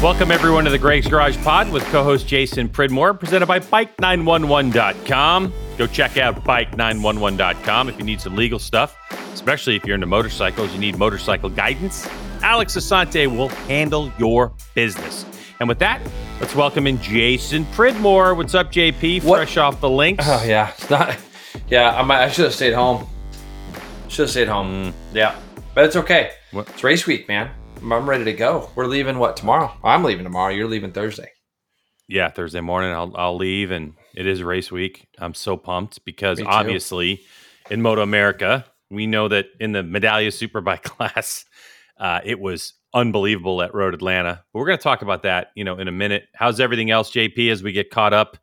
Welcome everyone to the Greg's Garage Pod with co-host Jason Pridmore, presented by Bike911.com. Go check out Bike911.com if you need some legal stuff, especially if you're into motorcycles. You need motorcycle guidance. Alex Asante will handle your business. And with that, let's welcome in Jason Pridmore. What's up, JP? What? Fresh off the links. Oh yeah, it's not. Yeah, I might. I should have stayed home. Should have stayed home. Mm. Yeah, but it's okay. What? It's race week, man. I'm, ready to go. We're leaving what tomorrow? I'm leaving tomorrow. You're leaving Thursday. Yeah, Thursday morning I'll I'll leave and it is race week. I'm so pumped because obviously in Moto America, we know that in the Medallia Superbike class, uh, it was unbelievable at Road Atlanta. But we're going to talk about that, you know, in a minute. How's everything else, JP, as we get caught up?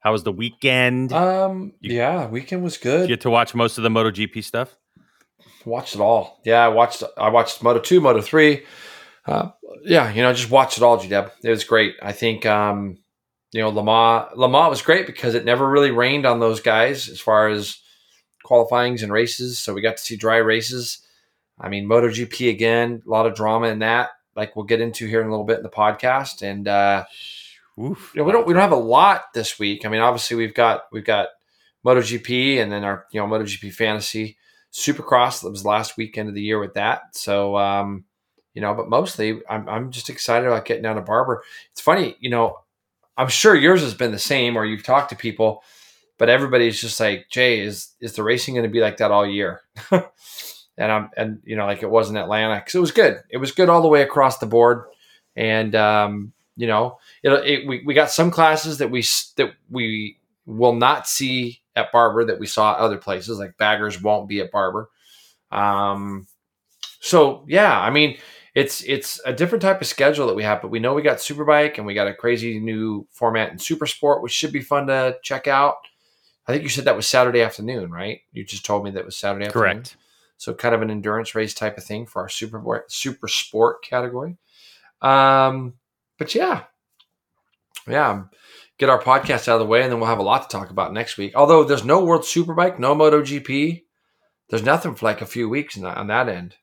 How was the weekend? Um. You- yeah, weekend was good. you get to watch most of the MotoGP stuff? Watched it all. Yeah, I watched. I watched Moto two, Moto three. Uh, yeah, you know, just watched it all. G Dub. It was great. I think. Um, you know, Le Mans Lamar was great because it never really rained on those guys as far as qualifyings and races. So we got to see dry races. I mean, MotoGP again, a lot of drama in that. Like we'll get into here in a little bit in the podcast, and uh, Oof. you know, we don't we don't have a lot this week. I mean, obviously we've got we've got MotoGP and then our you know MotoGP Fantasy Supercross that was last weekend of the year with that. So um, you know, but mostly I'm I'm just excited about getting down to Barber. It's funny, you know, I'm sure yours has been the same, or you've talked to people, but everybody's just like, Jay, is is the racing going to be like that all year? and I'm and you know, like it was in Atlanta because it was good. It was good all the way across the board, and um, you know, it, it we, we got some classes that we that we will not see at Barber that we saw at other places. Like baggers won't be at Barber. Um, so yeah, I mean, it's it's a different type of schedule that we have, but we know we got Superbike and we got a crazy new format in Super Sport, which should be fun to check out. I think you said that was Saturday afternoon, right? You just told me that was Saturday afternoon. Correct. So kind of an endurance race type of thing for our super super sport category. Um, but yeah, yeah, get our podcast out of the way, and then we'll have a lot to talk about next week. Although there's no World Superbike, no MotoGP, there's nothing for like a few weeks on that, end.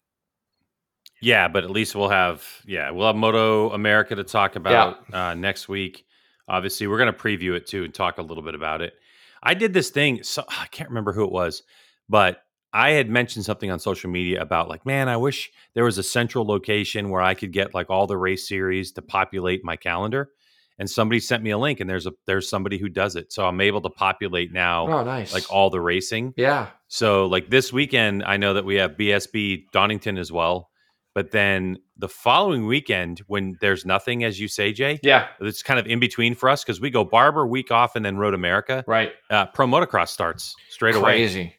Yeah, but at least we'll have yeah we'll have Moto America to talk about uh, next week. Obviously, we're going to preview it too and talk a little bit about it. I did this thing. So I can't remember who it was, but I had mentioned something on social media about like, man, I wish there was a central location where I could get like all the race series to populate my calendar. And somebody sent me a link, and there's a there's somebody who does it, so I'm able to populate now Oh, nice. like all the racing. yeah, So like this weekend, I know that we have BSB Donington as well. But then the following weekend, when there's nothing, as you say, Jay, yeah, it's kind of in between for us because we go Barber week off and then Road America. right. Uh, Pro Motocross starts straight away. Crazy.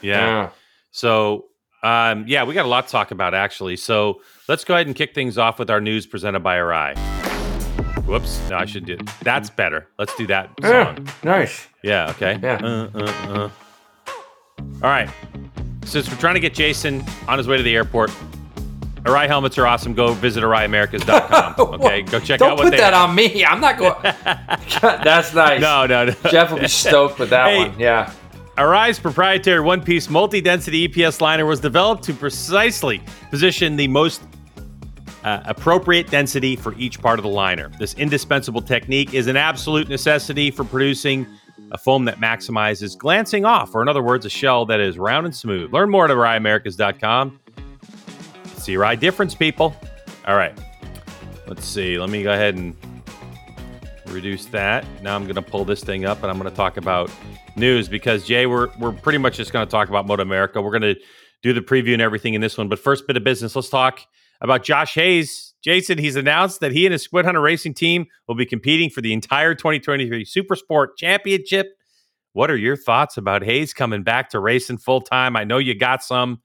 Yeah. So um, yeah, we got a lot to talk about actually. So let's go ahead and kick things off with our news presented by Arai. Whoops, no, I should do that's better. Let's do that Yeah, nice. Yeah, okay. Yeah. Uh, uh, uh. All right. Since we're trying to get Jason on his way to the airport, Arai helmets are awesome. Go visit AraiAmericas.com. Okay, go check Don't out what put they that have. on me. I'm not going. That's nice. No, no, no. Jeff will be stoked with that Hey. one. Yeah. Arai's proprietary one piece multi density EPS liner was developed to precisely position the most uh, appropriate density for each part of the liner. This indispensable technique is an absolute necessity for producing a foam that maximizes glancing off, or in other words, a shell that is round and smooth. Learn more at AraiAmericas.com. See your eye difference, people. All right. Let's see. Let me go ahead and reduce that. Now I'm going to pull this thing up and I'm going to talk about news because Jay, we're we're pretty much just going to talk about Moto America. We're going to do the preview and everything in this one, but first bit of business, let's talk about Josh Hayes. Jason, he's announced that he and his Squid Hunter Racing team will be competing for the entire 2023 Super Sport Championship. What are your thoughts about Hayes coming back to racing full time? I know you got some.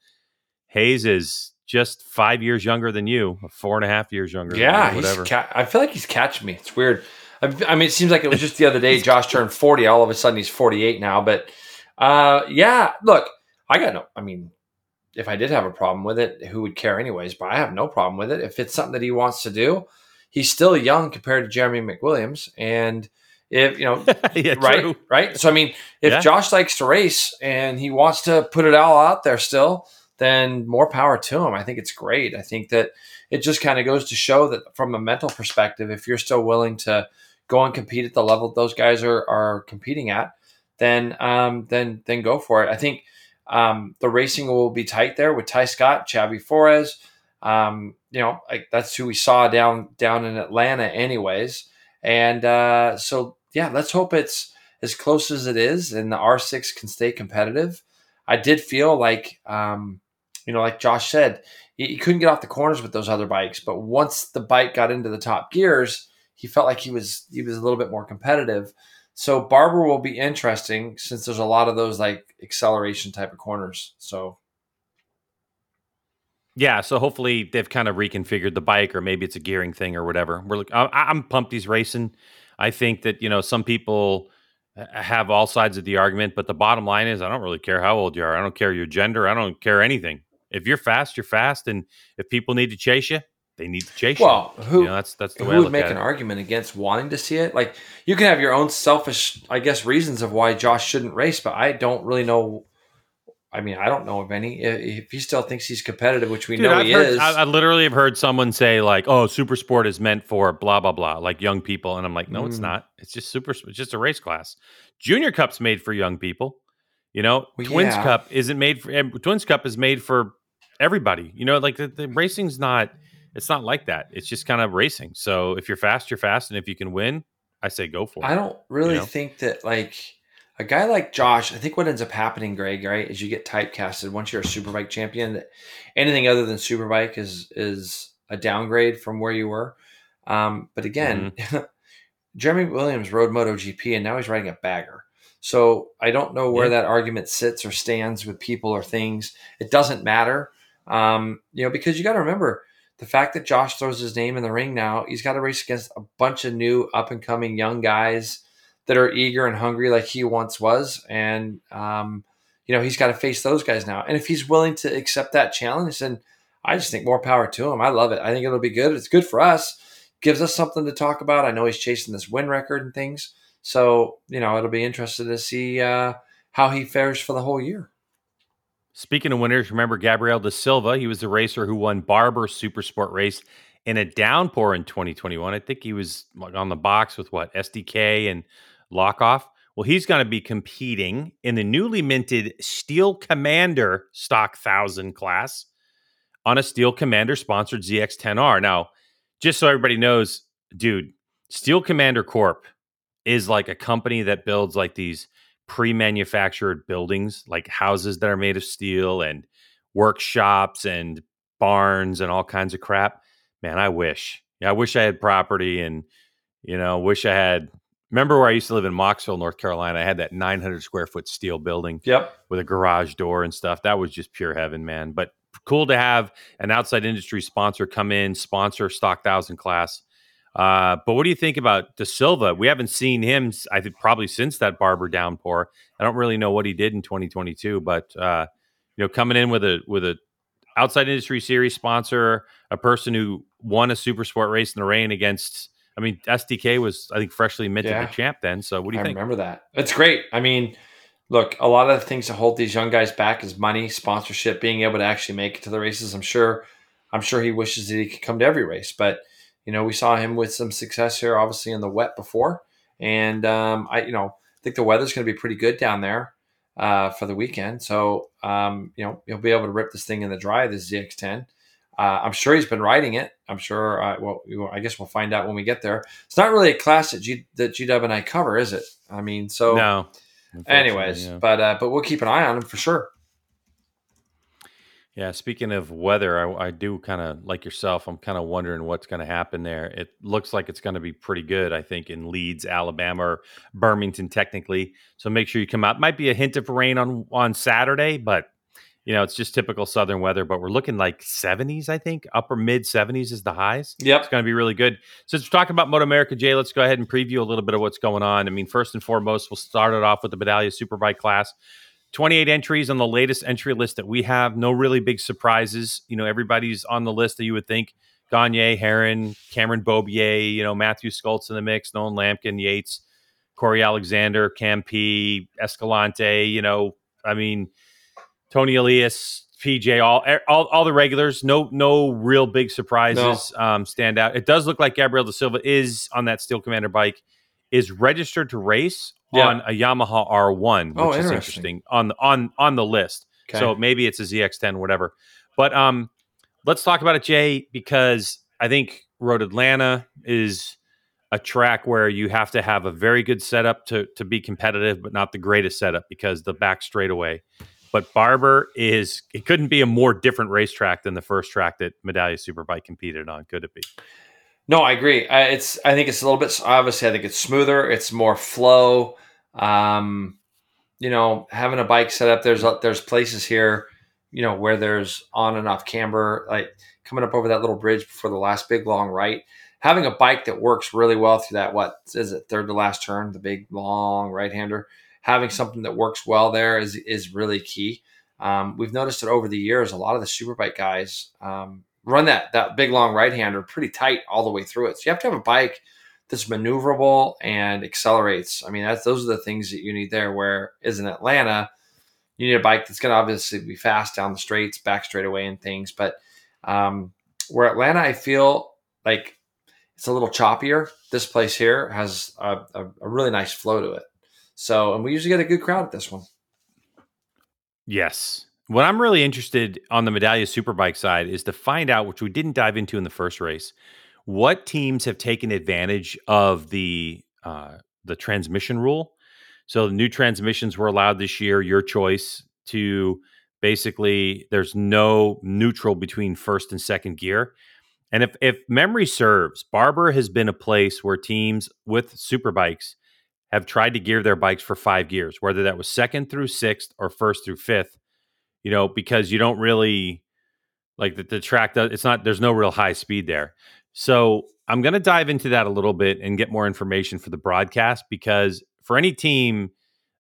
Hayes is just five years younger than you, four and a half years younger. than Yeah, whatever. ca- I feel like he's catching me. It's weird. I, I mean, it seems like it was just the other day. Josh turned forty. All of a sudden, he's forty-eight now. But uh, yeah, look, I got no. I mean, if I did have a problem with it, who would care anyways? But I have no problem with it. If it's something that he wants to do, he's still young compared to Jeremy McWilliams, and if you know, yeah, right, true. right. So I mean, if Yeah. Josh likes to race and he wants to put it all out there still, then more power to him. I think it's great. I think that it just kind of goes to show that from a mental perspective, if you're still willing to go and compete at the level those guys are are competing at, then um, then then go for it. I think um, the racing will be tight there with Ty Scott, Xavi Forés. Um, you know, like that's who we saw down down in Atlanta, anyways. And uh, so, yeah, let's hope it's as close as it is, and the R6 can stay competitive. I did feel like, um, you know, like Josh said, he, he, couldn't get off the corners with those other bikes, but once the bike got into the top gears, he felt like he was he was a little bit more competitive. So Barber will be interesting since there's a lot of those like acceleration type of corners. So yeah, so hopefully they've kind of reconfigured the bike, or maybe it's a gearing thing or whatever. We're like, I'm pumped he's racing. I think that you know some people have all sides of the argument, but the bottom line is, I don't really care how old you are. I don't care your gender. I don't care anything. If you're fast, you're fast, and if people need to chase you, they need to chase well, you. Who you know, that's that's the who way would make an it. argument against wanting to see it? Like you can have your own selfish, I guess, reasons of why Josh shouldn't race, but I don't really know I mean, I don't know of any. If he still thinks he's competitive, which we Dude, know I've he heard, is, I, I, literally have heard someone say like, "Oh, super sport is meant for blah blah blah," like young people, and I'm like, "No, mm. it's not. It's just super. It's just a race class. Junior Cup's made for young people. You know, well, Twins yeah. Cup isn't made for. Twins Cup is made for everybody. You know, like the, the racing's not. It's not like that. It's just kind of racing. So if you're fast, you're fast, and if you can win, I say go for it. I don't really you know? think that like a guy like Josh, I think what ends up happening, Greg, right, is you get typecasted once you're a superbike champion. That anything other than superbike is is a downgrade from where you were. Um, but again, mm-hmm. Jeremy Williams rode MotoGP and now he's riding a bagger. So I don't know where yeah. that argument sits or stands with people or things. It doesn't matter, um, you know, because you got to remember the fact that Josh throws his name in the ring now. He's got to race against a bunch of new up and coming young guys that are eager and hungry like he once was. And, um, you know, he's got to face those guys now. And if he's willing to accept that challenge, then I just think more power to him. I love it. I think it'll be good. It's good for us. Gives us something to talk about. I know he's chasing this win record and things. So, you know, it'll be interesting to see uh, how he fares for the whole year. Speaking of winners, remember Gabriel da Silva? He was the racer who won Barber Super Sport race in a downpour in 2021. I think he was on the box with what SDK and Lockoff. Well, he's going to be competing in the newly minted Steel Commander Stock 1000 class on a Steel Commander sponsored ZX10R. Now, just so everybody knows, dude, Steel Commander Corp is like a company that builds like these pre-manufactured buildings, like houses that are made of steel and workshops and barns and all kinds of crap. Man, I wish. Yeah, I wish I had property and you know, wish I had Remember where I used to live in Mocksville, North Carolina? I had that 900 square foot steel building. Yep. With a garage door and stuff. That was just pure heaven, man. But cool to have an outside industry sponsor come in, sponsor Stock Thousand class. Uh, but what do you think about Da Silva? We haven't seen him, I think, probably since that Barber downpour. I don't really know what he did in 2022, but uh, you know, coming in with a with a outside industry series sponsor, a person who won a super sport race in the rain against I mean, SDK was I think freshly minted yeah. the champ then. So what do you think? I think? remember that. It's great. I mean, look, a lot of the things that hold these young guys back is money, sponsorship, being able to actually make it to the races. I'm sure, I'm sure he wishes that he could come to every race, but you know, we saw him with some success here, obviously in the wet before, and um, I, you know, I think the weather's going to be pretty good down there uh, for the weekend. So, um, you know, you'll be able to rip this thing in the dry, this ZX10. Uh, I'm sure he's been riding it. I'm sure. Uh, well, I guess we'll find out when we get there. It's not really a class that G that G Dub and I cover, is it? I mean, so no. Anyways, yeah. but uh, but we'll keep an eye on him for sure. Yeah, speaking of weather, I, I do kind of like yourself. I'm kind of wondering what's going to happen there. It looks like it's going to be pretty good. I think in Leeds, Alabama, or Birmingham, technically. So make sure you come out. Might be a hint of rain on on Saturday, but you know, it's just typical southern weather, but we're looking like 70s, I think. Upper mid 70s is the highs. Yep. It's going to be really good. Since we're talking about Moto America, Jay, let's go ahead and preview a little bit of what's going on. I mean, first and foremost, we'll start it off with the Medallia Superbike class. 28 entries on the latest entry list that we have. No really big surprises. You know, everybody's on the list that you would think. Gagne, Herrin, Cameron Beaubier, you know, Mathew Scholtz in the mix, Nolan Lamkin, Yates, Corey Alexander, Campi, Escalante, you know, I mean – Toni Elias, PJ, all all all the regulars. No no real big surprises um, stand out. It does look like Gabriel da Silva is on that Steel Commander bike, is registered to race Yeah. on a Yamaha R1, which Oh, is interesting. interesting on the on on the list. Okay. So maybe it's a ZX10, whatever. But um, let's talk about it, Jay, because I think Road Atlanta is a track where you have to have a very good setup to to be competitive, but not the greatest setup because the back straightaway. But Barber is it couldn't be a more different racetrack than the first track that Medallia Superbike competed on, could it be? No, I agree. I, it's I think it's a little bit obviously. I think it's smoother. It's more flow. Um, you know, having a bike set up. There's there's places here, you know, where there's on and off camber, like coming up over that little bridge before the last big long right. Having a bike that works really well through that what is it third to last turn, the big long right hander. Having something that works well there is is really key. Um, we've noticed that over the years, a lot of the superbike guys um, run that that big long right hander pretty tight all the way through it. So you have to have a bike that's maneuverable and accelerates. I mean, that's those are the things that you need there. Where is in Atlanta, you need a bike that's going to obviously be fast down the straights, back straight away, and things. But um, where Atlanta, I feel like it's a little choppier. This place here has a, a, a really nice flow to it. So, and we usually get a good crowd at this one. Yes. What I'm really interested on the Medallia Superbike side is to find out, which we didn't dive into in the first race, what teams have taken advantage of the uh, the transmission rule. So the new transmissions were allowed this year. Your choice to basically there's no neutral between first and second gear. And if if memory serves, Barber has been a place where teams with superbikes have tried to gear their bikes for five gears, whether that was second through sixth or first through fifth, you know, because you don't really like the, the track, it's not, there's no real high speed there. So I'm going to dive into that a little bit and get more information for the broadcast because for any team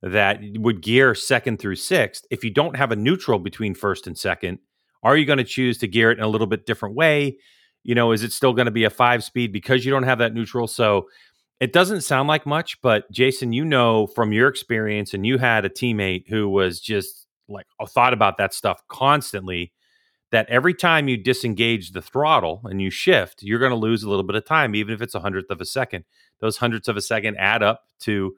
that would gear second through sixth, if you don't have a neutral between first and second, are you going to choose to gear it in a little bit different way? You know, is it still going to be a five speed because you don't have that neutral? So it doesn't sound like much, but Jason, you know from your experience, and you had a teammate who was just like thought about that stuff constantly. That every time you disengage the throttle and you shift, you're going to lose a little bit of time, even if it's a hundredth of a second. Those hundredths of a second add up to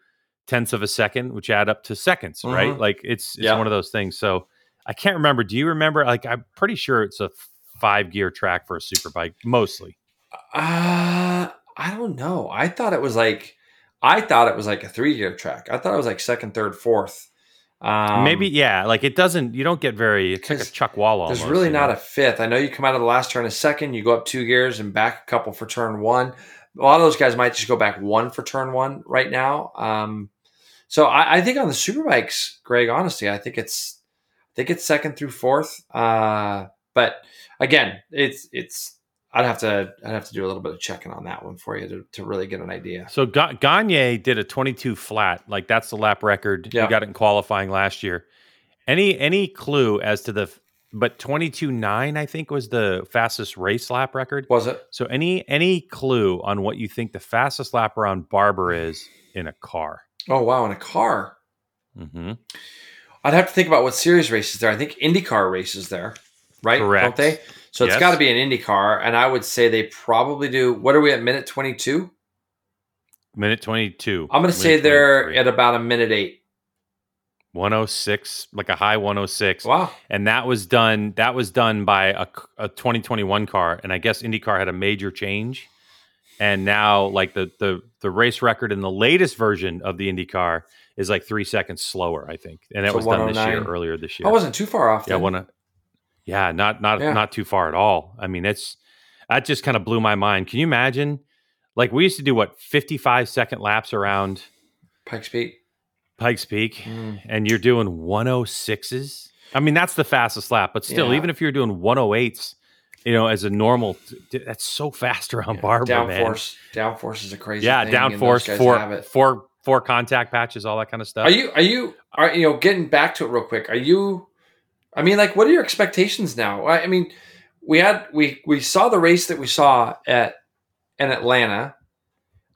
tenths of a second, which add up to seconds, right? Mhm. Like it's it's Yeah. one of those things. So I can't remember. Do you remember? Like I'm pretty sure it's a five gear track for a super bike, mostly. Uh, I don't know. I thought it was like, I thought it was like a three gear track. I thought it was like second, third, fourth. Um, Maybe, yeah. Like it doesn't. You don't get very. It's like a Chuckwalla almost. There's really not know? a fifth. I know you come out of the last turn a second, you go up two gears and back a couple for turn one. A lot of those guys might just go back one for turn one right now. Um, so I, I think on the superbikes, Greg, honestly, I think it's I think it's second through fourth. Uh, but again, it's it's I'd have to I'd have to do a little bit of checking on that one for you to, to really get an idea. So Ga- Gagne did a 22 flat. Like that's the lap record. Yeah. He got it in qualifying last year. Any any clue as to the? But 22 nine, I think, was the fastest race lap record. Was it? So any any clue on what you think the fastest lap around Barber is in a car? Oh wow, in a car. Mm-hmm. I'd have to think about what series races there. I think IndyCar races there, right? Correct. Don't they? So it's Yes. got to be an IndyCar, and I would say they probably do. What are we at? Minute twenty-two. Minute 22. I'm going to say they're at about a minute eight. 106, like a high 106. Wow. and that was done that was done by a, a 2021 car and i guess indycar had a major change and now like the the the race record in the latest version of the indycar is like three seconds slower i think and that So was done this year oh earlier this year I wasn't too far off. yeah one yeah not not Yeah. not too far at all i mean it's that just kind of blew my mind can you imagine like we used to do what 55 second laps around Pikes Peak. pikes peak Mm. and you're doing 106s. I mean, that's the fastest lap, but still, Yeah. even if you're doing 108s, you know, as a normal, that's so fast around Barber, man. downforce. Downforce is a crazy. Yeah, thing, downforce, guys four, four, four contact patches, all that kind of stuff. Are you? Are you? Are you know? Getting back to it real quick. Are you? I mean, like, what are your expectations now? I I mean, we had we we saw the race that we saw at in Atlanta.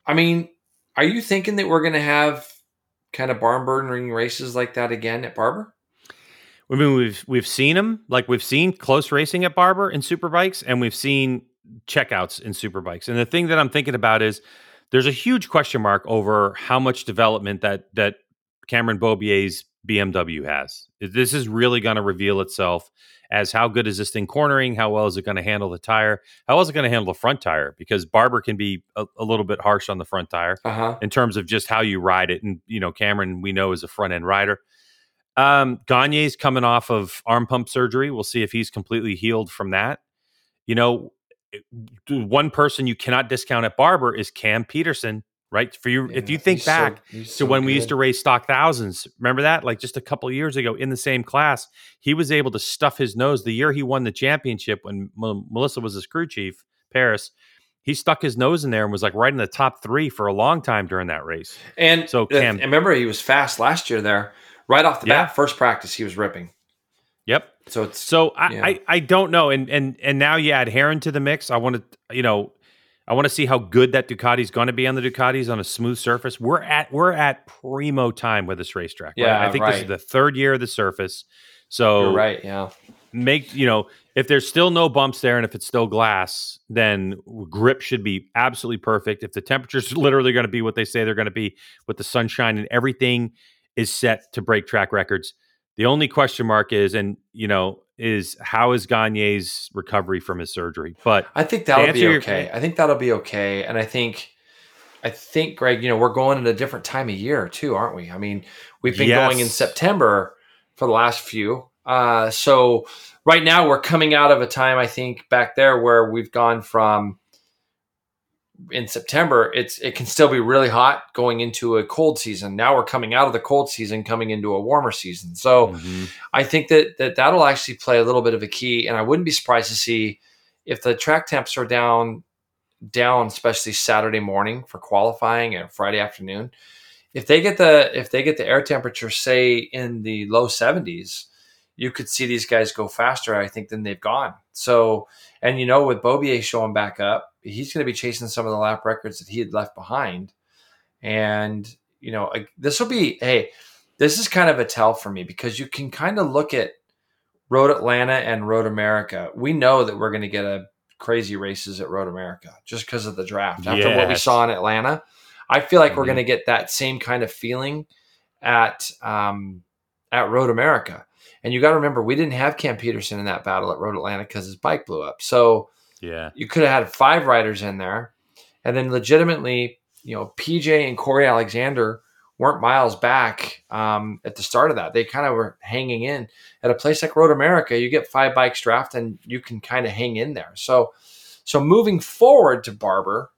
I mean, are you thinking that we're going to have kind of barn burning races like that again at Barber? I mean, we've we've seen them. like we've seen close racing at Barber in superbikes, and we've seen checkouts in superbikes. And the thing that I'm thinking about is there's a huge question mark over how much development that that Cameron Beaubier's BMW has. This is really going to reveal itself as how good is this thing cornering? How well is it going to handle the tire? How well is it going to handle the front tire? Because Barber can be a, a little bit harsh on the front tire Uh-huh. in terms of just how you ride it. And, you know, Cameron, we know, is a front end rider. Um, Gagne's coming off of arm pump surgery. We'll see if he's completely healed from that. You know, one person you cannot discount at Barber is Cam Petersen, right? For you, if you think he's so- back to so when we used to race stock thousands, remember that? Like just a couple years ago in the same class, he was able to stuff his nose the year he won the championship when M- Melissa was his crew chief, Paris. He stuck his nose in there and was like right in the top three for a long time during that race. And So, uh, Cam- and remember he was fast last year there. Right off the Yeah. bat, first practice, he was ripping. Yep. So it's So I, Yeah. I, I don't know, and and and now you add Herrin to the mix. I want to, you know, I want to see how good that Ducati's going to be on the Ducatis on a smooth surface. We're at we're at primo time with this racetrack. right? Yeah, I think this is the third year of the surface. So you're right. Yeah. make you know if there's still no bumps there and if it's still glass, then grip should be absolutely perfect. If the temperature's literally going to be what they say they're going to be with the sunshine and everything is set to break track records. The only question mark is, and you know, is how is Gagne's recovery from his surgery? But I think that'll be your- okay. I think that'll be okay. And I think, I think, Greg, you know, we're going at a different time of year too, aren't we? I mean, we've been going in September for the last few. Uh, so right now we're coming out of a time, I think, back there where we've gone from in September, it's it can still be really hot going into a cold season. Now we're coming out of the cold season, coming into a warmer season. So Mhm. I think that, that that'll actually play a little bit of a key, and I wouldn't be surprised to see if the track temps are down, down, especially Saturday morning for qualifying and Friday afternoon. If they get the if they get the air temperature say in the low seventies, you could see these guys go faster. I think than they've gone. So, and you know, with Beaubier showing back up, he's going to be chasing some of the lap records that he had left behind, and you know, this will be hey this is kind of a tell for me because you can kind of look at Road Atlanta and Road America. We know that we're going to get a crazy races at Road America just because of the draft. After what we saw in Atlanta, I feel like we're Mhm. going to get that same kind of feeling at um, at Road America. And you got to remember, we didn't have Cam Petersen in that battle at Road Atlanta because his bike blew up. So yeah, you could have had five riders in there, and then legitimately, you know, PJ and Corey Alexander weren't miles back um, at the start of that. They kind of were hanging in at a place like Road America. You get five bikes draft, and you can kind of hang in there. So, so moving forward to Barber,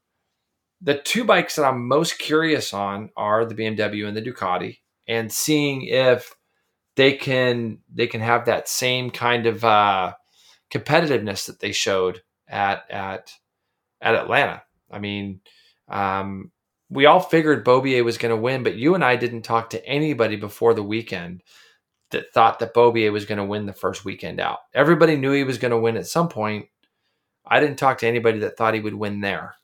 the two bikes that I'm most curious on are the BMW and the Ducati, and seeing if they can they can have that same kind of uh, competitiveness that they showed at at at Atlanta. I mean, um, we all figured Beaubier was going to win, but you and I didn't talk to anybody before the weekend that thought that Beaubier was going to win the first weekend out. Everybody knew he was going to win at some point. I didn't talk to anybody that thought he would win there.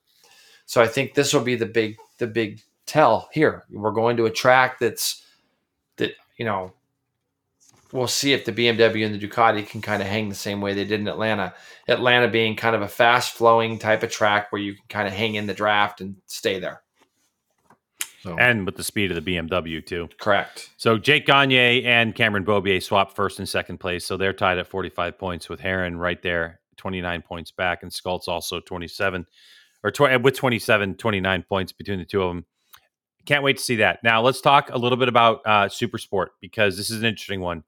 So I think this will be the big the big tell here. We're going to a track that's that you know we'll see if the BMW and the Ducati can kind of hang the same way they did in Atlanta. Atlanta being kind of a fast flowing type of track where you can kind of hang in the draft and stay there. So and with the speed of the BMW too. correct. So Jake Gagne and Cameron Beaubier swapped first and second place, so they're tied at 45 points with Herrin right there, 29 points back, and Scholtz's also 27 or tw- with 27, 29 points between the two of them. Can't wait to see that. Now let's talk a little bit about uh, Super Sport because this is an interesting one.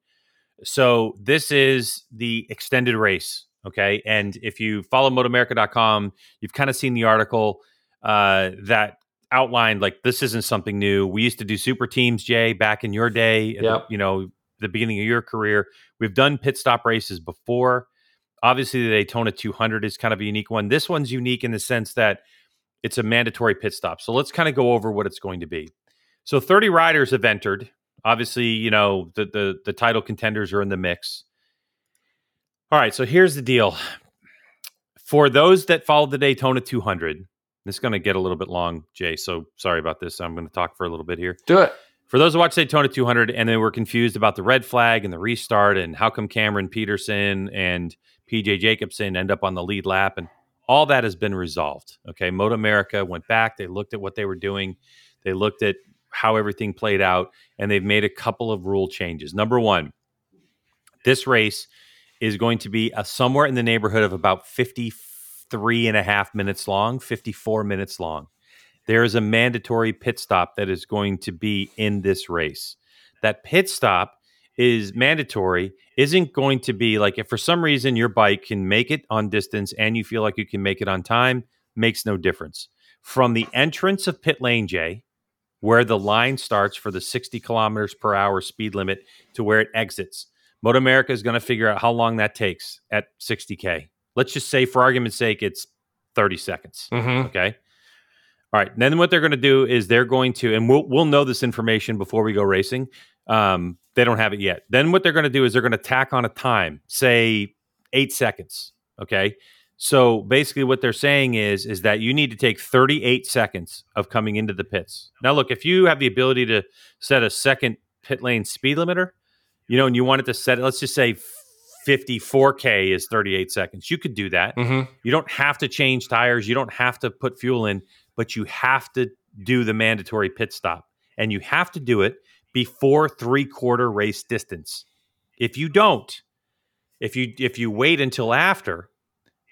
So this is the extended race, okay? And if you follow MotoAmerica.com, you've kind of seen the article uh, that outlined like this isn't something new. We used to do super teams, Jay, back in your day. at the- you know, the beginning of your career. We've done pit stop races before. Obviously, the Daytona 200 is kind of a unique one. This one's unique in the sense that it's a mandatory pit stop. So let's kind of go over what it's going to be. So 30 riders have entered. Obviously, you know, the the the title contenders are in the mix. All right, so here's the deal. For those that followed the Daytona 200, this is going to get a little bit long, Jay. So sorry about this. I'm going to talk for a little bit here. Do it. For those who watch Daytona 200 and they were confused about the red flag and the restart and how come Cameron Petersen and PJ Jacobsen end up on the lead lap and all that has been resolved. Okay. Moto America went back, they looked at what they were doing, they looked at how everything played out, and they've made a couple of rule changes. Number one, this race is going to be a, somewhere in the neighborhood of about 53 and a half minutes long, 54 minutes long there is a mandatory pit stop that is going to be in this race. That pit stop is mandatory isn't going to be like if for some reason your bike can make it on distance and you feel like you can make it on time makes no difference from the entrance of pit lane j where the line starts for the 60 kilometers per hour speed limit to where it exits moto america is going to figure out how long that takes at 60k let's just say for argument's sake it's 30 seconds Mm-hmm. okay all right. Then what they're going to do is they're going to, and we'll we'll know this information before we go racing. Um, they don't have it yet. Then what they're going to do is they're going to tack on a time, say eight seconds. Okay. So basically, what they're saying is is that you need to take 38 seconds of coming into the pits. Now, look, if you have the ability to set a second pit lane speed limiter, you know, and you wanted to set it, let's just say 54k is 38 seconds. You could do that. Mm-hmm. You don't have to change tires. You don't have to put fuel in but you have to do the mandatory pit stop and you have to do it before three quarter race distance. If you don't, if you if you wait until after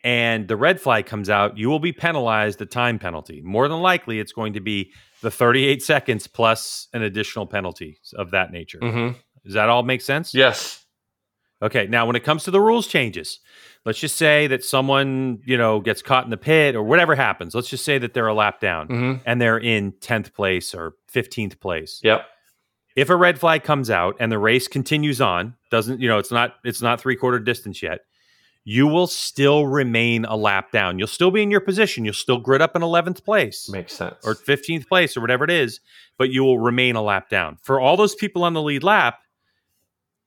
and the red flag comes out, you will be penalized a time penalty. More than likely, it's going to be the 38 seconds plus an additional penalty of that nature. Mm-hmm. Does that all make sense? Yes. Okay. Now, when it comes to the rules changes, let's just say that someone you know gets caught in the pit or whatever happens. Let's just say that they're a lap down Mm-hmm. and they're in tenth place or fifteenth place. Yep. If a red flag comes out and the race continues on, doesn't you know it's not it's not three quarter distance yet. You will still remain a lap down. You'll still be in your position. You'll still grid up in eleventh place Makes sense. or 15th place or whatever it is, but you will remain a lap down. For all those people on the lead lap,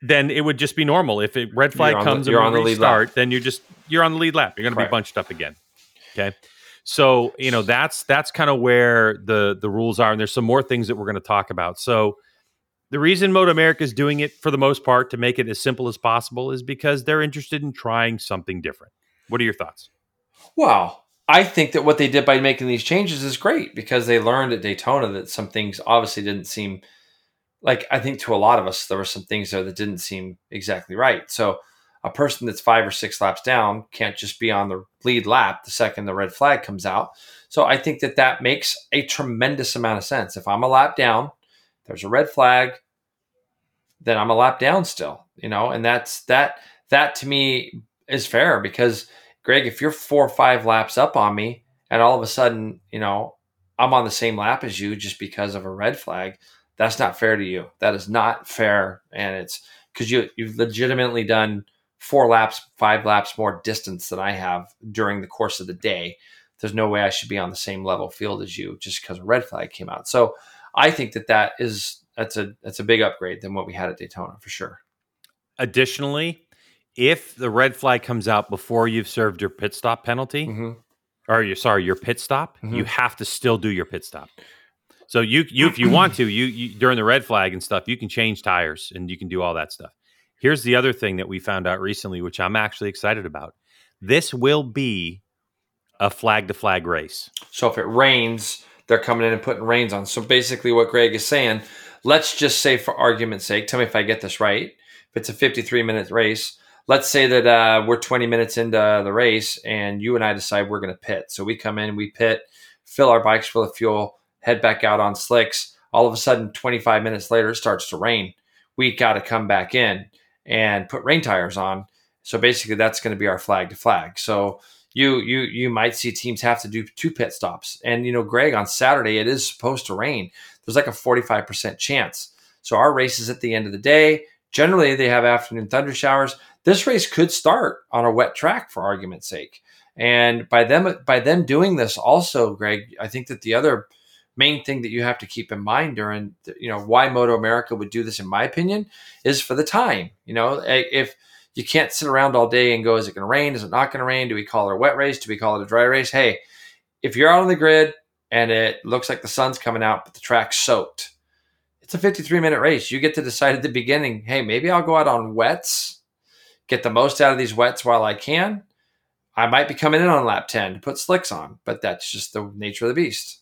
then it would just be normal. If a red flag the- comes you're and on we the lead restart, then you're just you're on the lead lap. You're going to be bunched up again. Okay. So, you know, that's that's kind of where the the rules are and there's some more things that we're going to talk about. So, the reason Moto America is doing it for the most part to make it as simple as possible is because they're interested in trying something different. What are your thoughts? Well, I think that what they did by making these changes is great because they learned at Daytona that some things obviously didn't seem like I think to a lot of us there were some things there that didn't seem exactly right. So a person that's five or six laps down can't just be on the lead lap the second the red flag comes out. So I think that that makes a tremendous amount of sense. If I'm a lap down, there's a red flag, then I'm a lap down still, you know, and that's that that to me is fair because Greg, if you're four or five laps up on me and all of a sudden, you know, I'm on the same lap as you just because of a red flag, that's not fair to you. That is not fair. And it's because you you've legitimately done four laps, five laps more distance than I have during the course of the day. There's no way I should be on the same level field as you just because a red flag came out. So I think that that is that's a that's a big upgrade than what we had at Daytona for sure. Additionally, if the red flag comes out before you've served your pit stop penalty, Mm-hmm. or you sorry, your pit stop, Mhm. you have to still do your pit stop. So you you if you want to, you, you during the red flag and stuff, you can change tires and you can do all that stuff. Here's the other thing that we found out recently, which I'm actually excited about. This will be a flag to flag race. So if it rains, they're coming in and putting rains on. So basically, what Greg is saying, let's just say for argument's sake, tell me if I get this right. If it's a 53 minute race, let's say that uh, we're 20 minutes into the race and you and I decide we're going to pit. So we come in, we pit, fill our bikes full of fuel, head back out on slicks. All of a sudden, 25 minutes later, it starts to rain. We got to come back in and put rain tires on. So basically, that's going to be our flag to flag. So you you you might see teams have to do two pit stops. And you know, Greg, on Saturday it is supposed to rain. There's like a 45% chance. So our race is at the end of the day. Generally, they have afternoon thunder showers. This race could start on a wet track for argument's sake. And by them by them doing this also, Greg, I think that the other main thing that you have to keep in mind during you know why Moto America would do this in my opinion is for the time. You know, if you can't sit around all day and go, is it going to rain? Is it not going to rain? Do we call it a wet race? Do we call it a dry race? Hey, if you're out on the grid and it looks like the sun's coming out, but the track's soaked, it's a 53 minute race. You get to decide at the beginning, hey, maybe I'll go out on wets, get the most out of these wets while I can. I might be coming in on lap 10 to put slicks on, but that's just the nature of the beast.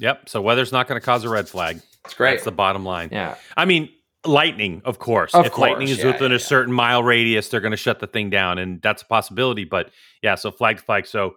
Yep. So weather's not going to cause a red flag. It's great. That's the bottom line. Yeah. I mean, lightning, of course. Of if course, lightning is yeah, within yeah, a yeah. certain mile radius, they're going to shut the thing down, and that's a possibility. But yeah, so flag to flag. So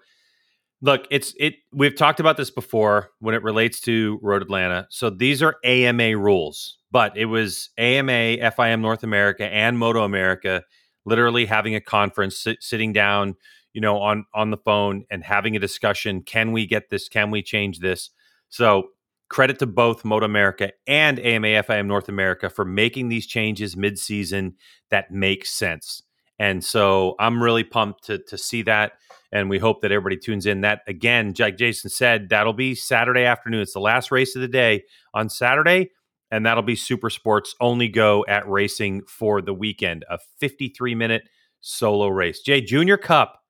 look, it's it. We've talked about this before when it relates to Road Atlanta. So these are AMA rules, but it was AMA, FIM North America, and Moto America literally having a conference, sit, sitting down, you know, on on the phone and having a discussion. Can we get this? Can we change this? So credit to both Moto America and AMA FIM North America for making these changes mid-season that make sense. And so I'm really pumped to to see that, and we hope that everybody tunes in. That again, like Jason said, that'll be Saturday afternoon. It's the last race of the day on Saturday, and that'll be Super Sports only go at racing for the weekend. A 53 minute solo race. Jay Junior Cup.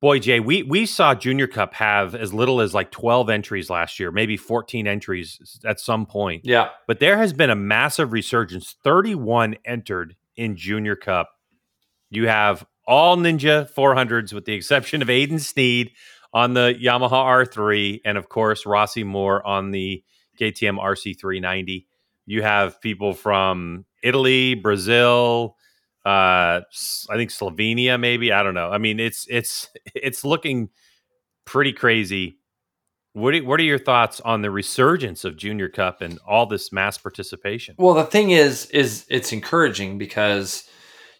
Boy, Jay, we we saw Junior Cup have as little as like 12 entries last year, maybe 14 entries at some point. Yeah. But there has been a massive resurgence. 31 entered in Junior Cup. You have all Ninja 400s with the exception of Aiden Sneed on the Yamaha R3 and of course Rossi Moor on the KTM RC390. You have people from Italy, Brazil, uh I think Slovenia maybe, I don't know. I mean it's it's it's looking pretty crazy. What are, what are your thoughts on the resurgence of Junior Cup and all this mass participation? Well, the thing is, is it's encouraging because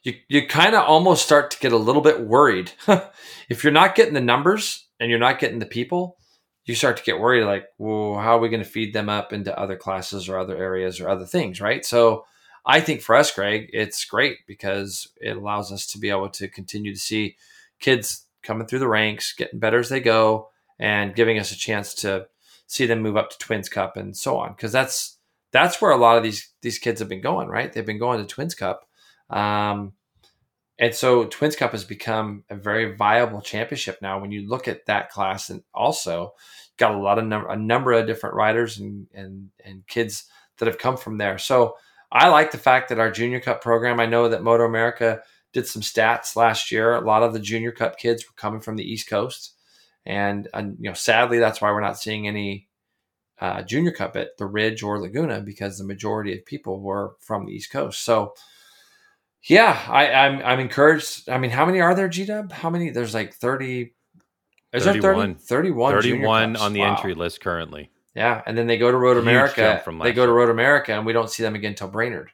you you kind of almost start to get a little bit worried if you're not getting the numbers and you're not getting the people. You start to get worried, like, well, how are we going to feed them up into other classes or other areas or other things, right? So, I think for us, Greg, it's great because it allows us to be able to continue to see kids coming through the ranks, getting better as they go, and giving us a chance to see them move up to Twins Cup and so on. Because that's that's where a lot of these these kids have been going, right? They've been going to Twins Cup, um, and so Twins Cup has become a very viable championship now. When you look at that class, and also got a lot of number a number of different riders and and and kids that have come from there. So I like the fact that our Junior Cup program. I know that Moto America did some stats last year. A lot of the Junior Cup kids were coming from the East Coast, and, and you know, sadly, that's why we're not seeing any uh, Junior Cup at the Ridge or Laguna because the majority of people were from the East Coast. So, yeah, I, I'm I'm encouraged. I mean, how many are there, G Dub? How many? There's like thirty. Is 31. there 30? 31 Junior 31 Cups. on the Wow. entry list currently. Yeah, and then they go to Road Huge America. from They go to. Road America, and we don't see them again until Brainerd.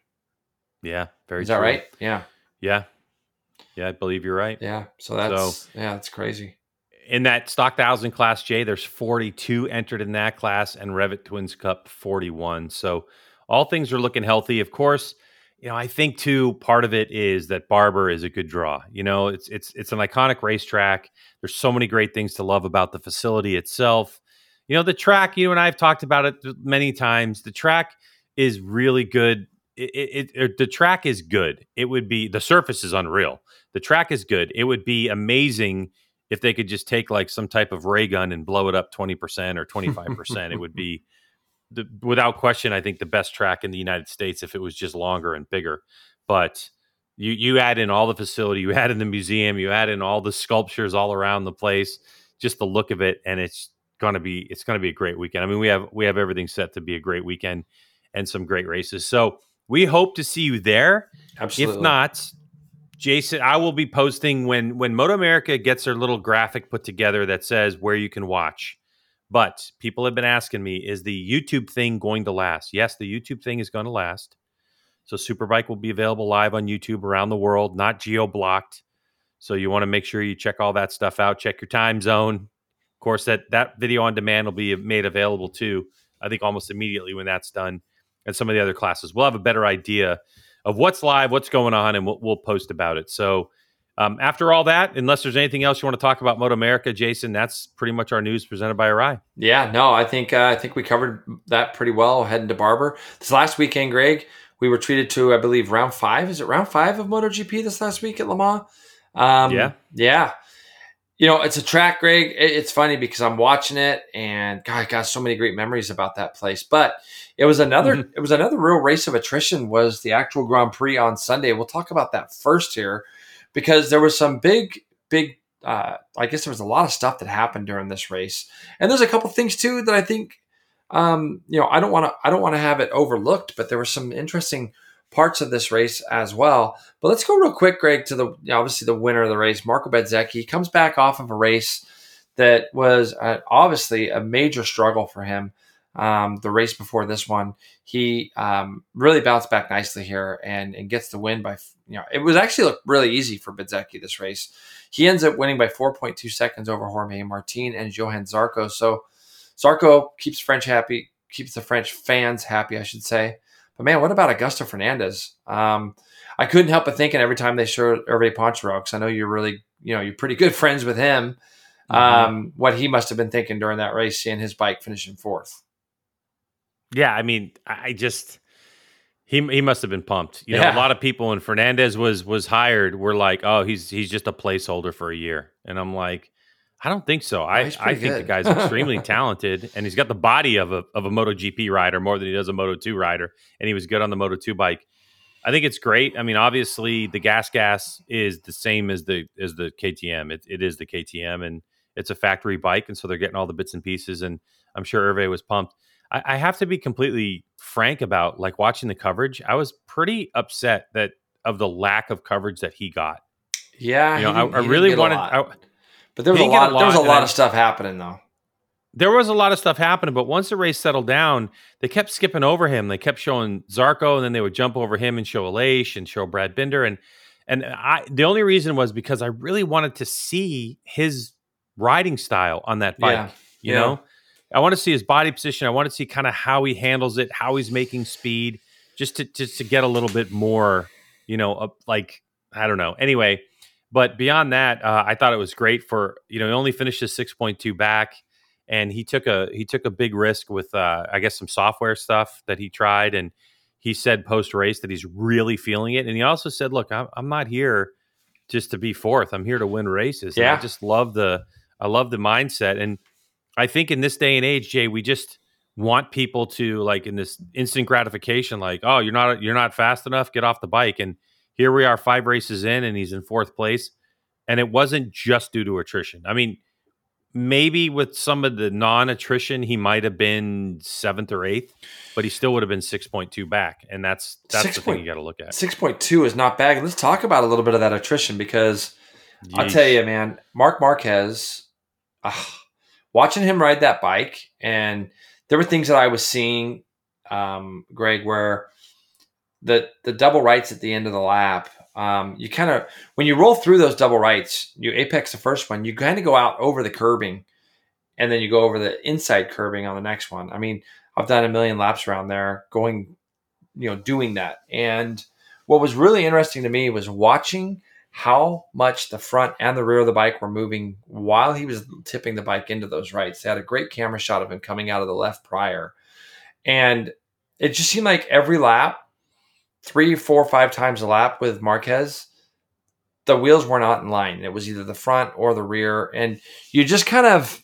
Yeah, very Is that right? Yeah, Yeah. Yeah, I believe you're right. yeah. So that's yeah, that's crazy. In that stock thousand class J, there's 42 entered in that class and Revit Twins Cup 41. So all things are looking healthy. Of course, you know, I think too part of it is that Barber is a good draw. You know, it's it's it's an iconic racetrack. There's so many great things to love about the facility itself. You know, the track, you and I have talked about it many times. The track is really good. It, it, it er, the track is good. It would be the surface is unreal. The track is good. It would be amazing if they could just take like some type of ray gun and blow it up 20% or 25%. it would be the, without question, I think the best track in the United States if it was just longer and bigger. But you you add in all the facility, you add in the museum, you add in all the sculptures all around the place, just the look of it, and it's gonna be it's gonna be a great weekend. I mean, we have we have everything set to be a great weekend and some great races. So we hope to see you there. Absolutely. If not, Jason, I will be posting when when Moto America gets their little graphic put together that says where you can watch. But people have been asking me, is the YouTube thing going to last? Yes, the YouTube thing is going to last. So Superbike will be available live on YouTube around the world, not geo blocked. So you want to make sure you check all that stuff out. Check your time zone. Of course, that that video on demand will be made available too. I think almost immediately when that's done, and some of the other classes, we'll have a better idea of what's live, what's going on, and we'll, we'll post about it. So um, after all that, unless there's anything else you want to talk about Moto America, Jason, that's pretty much our news presented by Arai. Yeah, no, I think uh, I think we covered that pretty well heading to Barber. This last weekend, Greg, we were treated to, I believe, round five. Is it round five of MotoGP this last week at Le Mans? Um, Yeah. yeah. You know, it's a track, Greg. It's funny because I'm watching it, and God, I got so many great memories about that place. But it was another, mm-hmm. it was another real race of attrition. Was the actual Grand Prix on Sunday? We'll talk about that first here, because there was some big, big. Uh, I guess there was a lot of stuff that happened during this race, and there's a couple things too that I think, um, you know, I don't want to, I don't want to have it overlooked, but there were some interesting parts of this race as well. But let's go real quick, Greg, to the obviously the winner of the race, Marco Bezzecchi. He comes back off of a race that was uh, obviously a major struggle for him. Um, the race before this one, he um, really bounced back nicely here and, and gets the win by you know it was actually really easy for Bezzecchi this race. He ends up winning by 4.2 seconds over Jorge Martin and Johann Zarco. So Zarco keeps French happy, keeps the French fans happy, I should say. But man, what about Augusto Fernandez? Um, I couldn't help but thinking every time they showed Hervé Poncharal, because I know you're really, you know, you're pretty good friends with him. Mm-hmm. Um, what he must have been thinking during that race, seeing his bike finishing fourth. Yeah, I mean, I just he he must have been pumped. You know, yeah. a lot of people when Fernandez was was hired were like, "Oh, he's he's just a placeholder for a year," and I'm like, I don't think so. I, I think good. the guy's extremely talented and he's got the body of a of a MotoGP rider more than he does a Moto 2 rider. And he was good on the Moto 2 bike. I think it's great. I mean, obviously the gas gas is the same as the as the KTM. It, it is the KTM and it's a factory bike, and so they're getting all the bits and pieces. And I'm sure Hervé was pumped. I, I have to be completely frank about like watching the coverage. I was pretty upset that of the lack of coverage that he got. Yeah, you know, I, I really wanted. I, but there was a lot, a lot, There was a lot of stuff happening though. There was a lot of stuff happening, but once the race settled down, they kept skipping over him. They kept showing Zarco, and then they would jump over him and show Aleix and show Brad Binder. And and I the only reason was because I really wanted to see his riding style on that bike. Yeah. You yeah. know, I want to see his body position. I want to see kind of how he handles it, how he's making speed, just to just to get a little bit more, you know, like I don't know. Anyway, but beyond that, uh, I thought it was great for you know he only finished his six point two back, and he took a he took a big risk with uh, I guess some software stuff that he tried, and he said post race that he's really feeling it, and he also said, "Look, I'm, I'm not here just to be fourth. I'm here to win races." Yeah, and I just love the I love the mindset, and I think in this day and age, Jay, we just want people to like in this instant gratification, like, "Oh, you're not you're not fast enough, get off the bike," and here we are, five races in, and he's in fourth place. And it wasn't just due to attrition. I mean, maybe with some of the non-attrition, he might have been seventh or eighth, but he still would have been six point two back, and that's that's 6. the thing you got to look at. Six point two is not bad. Let's talk about a little bit of that attrition because Yeesh. I'll tell you, man, Marc Marquez, uh, watching him ride that bike, and there were things that I was seeing, um, Greg, where the the double rights at the end of the lap. Um, you kind of when you roll through those double rights, you apex the first one, you kind of go out over the curbing, and then you go over the inside curbing on the next one. I mean, I've done a million laps around there, going, you know, doing that. And what was really interesting to me was watching how much the front and the rear of the bike were moving while he was tipping the bike into those rights. They had a great camera shot of him coming out of the left prior, and it just seemed like every lap three, four, five times a lap with Marquez, the wheels were not in line. It was either the front or the rear. And you just kind of,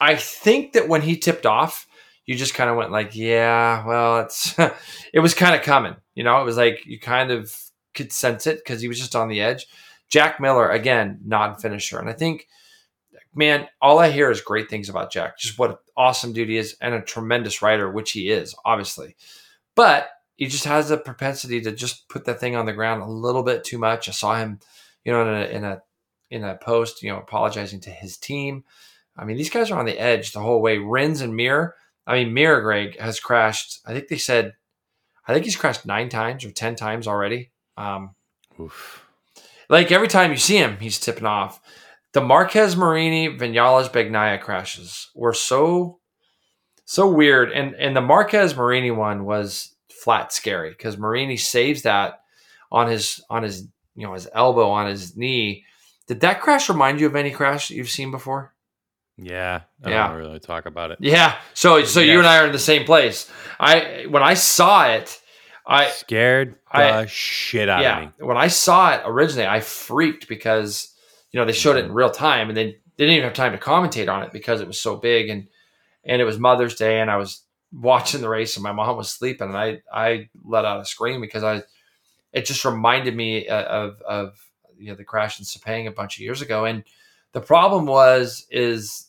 I think that when he tipped off, you just kind of went like, yeah, well, it's, it was kind of coming. You know, it was like you kind of could sense it because he was just on the edge. Jack Miller, again, non finisher. And I think, man, all I hear is great things about Jack. Just what an awesome dude he is and a tremendous rider, which he is, obviously. But he just has a propensity to just put that thing on the ground a little bit too much. I saw him, you know, in a in a in a post, you know, apologizing to his team. I mean, these guys are on the edge the whole way. Rins and Mir. I mean, Mir Greg has crashed. I think they said, I think he's crashed nine times or ten times already. Um, Oof. Like every time you see him, he's tipping off. The Marquez Marini Vinales Bagnaia crashes were so so weird, and and the Marquez Marini one was flat scary because Marini saves that on his on his you know his elbow on his knee. Did that crash remind you of any crash that you've seen before? Yeah, I yeah. don't really talk about it. Yeah, so so yes. you and I are in the same place. I when I saw it, I scared the I, shit out yeah, of me. When I saw it originally, I freaked because you know, they showed it in mm-hmm. real time and they, they didn't even have time to commentate on it because it was so big. And, and it was Mother's Day and I was watching the race and my mom was sleeping and I, I let out a scream because I, it just reminded me uh, of, of, you know, the crash in Sepang a bunch of years ago. And the problem was, is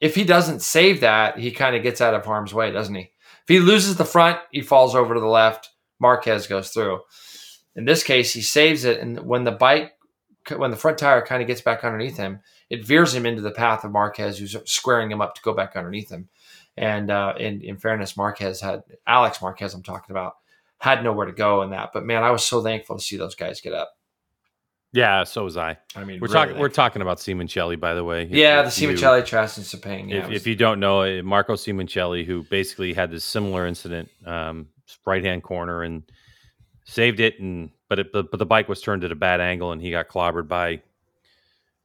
if he doesn't save that, he kind of gets out of harm's way, doesn't he? If he loses the front, he falls over to the left. Marquez goes through. In this case, he saves it, and when the bike, when the front tire kind of gets back underneath him, it veers him into the path of Marquez, who's squaring him up to go back underneath him. And uh, in, in fairness, Marquez had Alex Marquez, I'm talking about, had nowhere to go in that. But man, I was so thankful to see those guys get up. Yeah, so was I. I mean, We're really talking. We're talking about Simoncelli, by the way. Yeah, the if you- Simoncelli Trask and Sepang. Yeah, if, was- if you don't know, uh, Marco Simoncelli, who basically had this similar incident, um, right hand corner and saved it, and but it, but, but the bike was turned at a bad angle, and he got clobbered by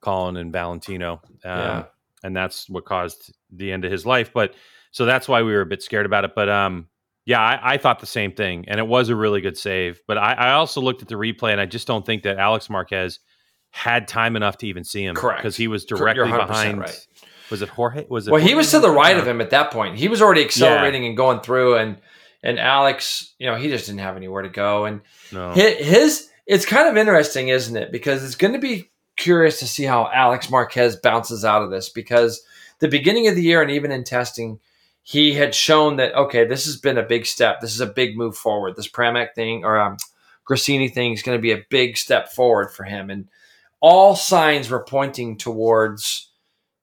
Colin and Valentino, um, Yeah. And that's what caused the end of his life. But so that's why we were a bit scared about it. But um, yeah, I, I thought the same thing, and it was a really good save. But I, I also looked at the replay, and I just don't think that Alex Marquez had time enough to even see him, Correct. because he was directly behind. right. Was it Jorge? Was it? well, he was to the right of him at that point. He was already accelerating and going through, and and Alex, you know, he just didn't have anywhere to go. And No. Hi- his it's kind of interesting isn't it because it's going to be curious to see how alex marquez bounces out of this because the beginning of the year and even in testing he had shown that okay this has been a big step. This is a big move forward. This Pramac thing or um, Gresini thing is going to be a big step forward for him. And all signs were pointing towards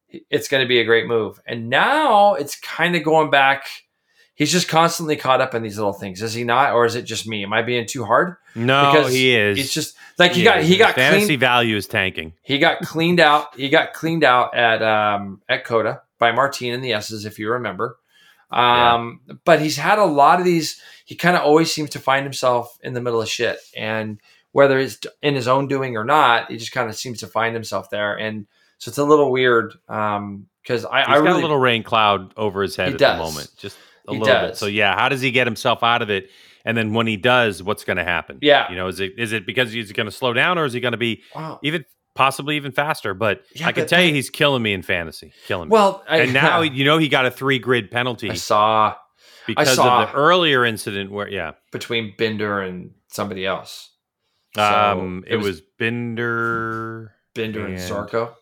it's going to be a great move. And now it's kind of going back he's just constantly caught up in these little things is he not or is it just me am i being too hard No, because he is. it's just like he, got is. he got fantasy cleaned value is tanking. he got cleaned out he got cleaned out at um at COTA by Martin and the S's if you remember. Um but he's had a lot of these he kind of always seems to find himself in the middle of shit and whether it's in his own doing or not he just kind of seems to find himself there and so it's a little weird um cuz I He's I got really a little rain cloud over his head He at does. the moment, just a He little bit. So yeah, how does he get himself out of it? And then when he does, what's going to happen? Yeah. you know, is it is it because he's going to slow down, or is he going to be wow. even possibly even faster? But Yeah, I can tell you, he's killing me in fantasy, killing me. well I, and now you know he got a three grid penalty I saw because saw- of the earlier incident where yeah, between Binder and somebody else. So, um, it, was, Binder Binder and and- Zarco.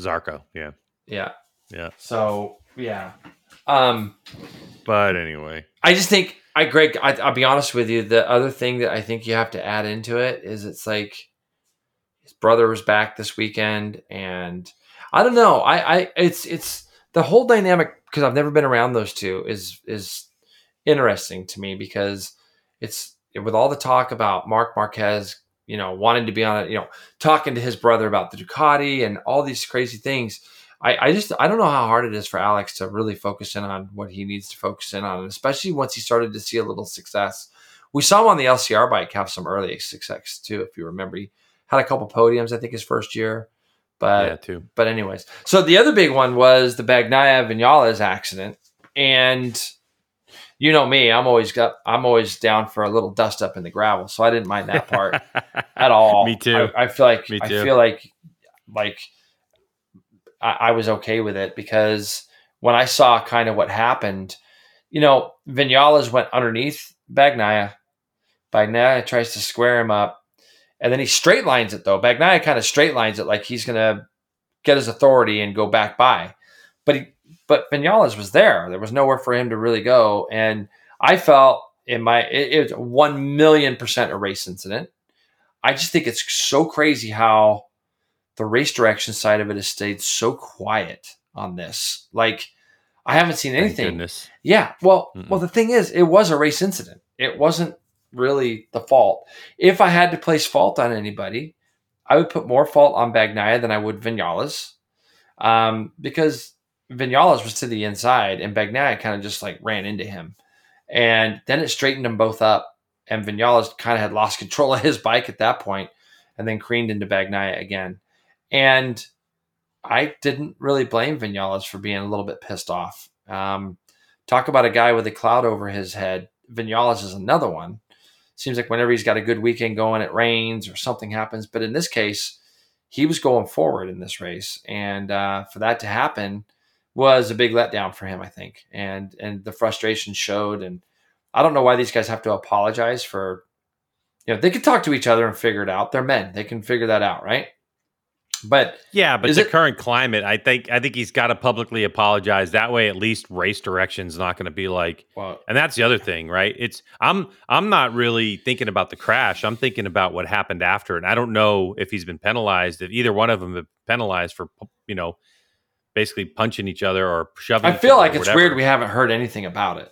Zarco, yeah, Yeah. Yeah. So yeah. Um but anyway, I just think I Greg, I, I'll be honest with you. The other thing that I think you have to add into it is it's like his brother was back this weekend, and I don't know. I, I it's it's the whole dynamic because I've never been around those two is is interesting to me because it's with all the talk about Marc Marquez, you know, wanting to be on it, you know, talking to his brother about the Ducati and all these crazy things. I, I just I don't know how hard it is for Alex to really focus in on what he needs to focus in on, and especially once he started to see a little success. We saw him on the LCR bike have some early success too, if you remember. He had a couple podiums, I think, his first year. But yeah, too. but anyways, so the other big one was the Bagnaia Vinales accident, and you know me, I'm always got I'm always down for a little dust up in the gravel, so I didn't mind that part at all. Me too. I, I feel like I feel like like I, I was okay with it because when I saw kind of what happened, you know, Vinales went underneath Bagnaia. Bagnaia tries to square him up, and then he straight lines it though. Bagnaia kind of straight lines it like he's gonna get his authority and go back by, but he but Vinales was there. There was nowhere for him to really go, and I felt in my it, it was one million percent a race incident. I just think it's so crazy how the race direction side of it has stayed so quiet on this. Like I haven't seen anything. Yeah. Well, Mm-mm. well, the thing is, it was a race incident. It wasn't really the fault. If I had to place fault on anybody, I would put more fault on Bagnaia than I would Vinales, um, because Vinales was to the inside and Bagnaia kind of just like ran into him, and then it straightened them both up. And Vinales kind of had lost control of his bike at that point, and then creamed into Bagnaia again. And I didn't really blame Vinales for being a little bit pissed off. Um, talk about a guy with a cloud over his head. Vinales is another one. Seems like whenever he's got a good weekend going, it rains or something happens. But in this case, he was going forward in this race, and uh, for that to happen was a big letdown for him, I think, and and the frustration showed. And I don't know why these guys have to apologize for, you know, they could talk to each other and figure it out. They're men; they can figure that out, right? But yeah, but the it- current climate, I think, I think he's got to publicly apologize. That way, at least race direction's not going to be like. well, And that's the other thing, right? It's I'm I'm not really thinking about the crash. I'm thinking about what happened after, and I don't know if he's been penalized. If either one of them have penalized for you know basically punching each other or shoving. I feel like it's whatever. weird we haven't heard anything about it.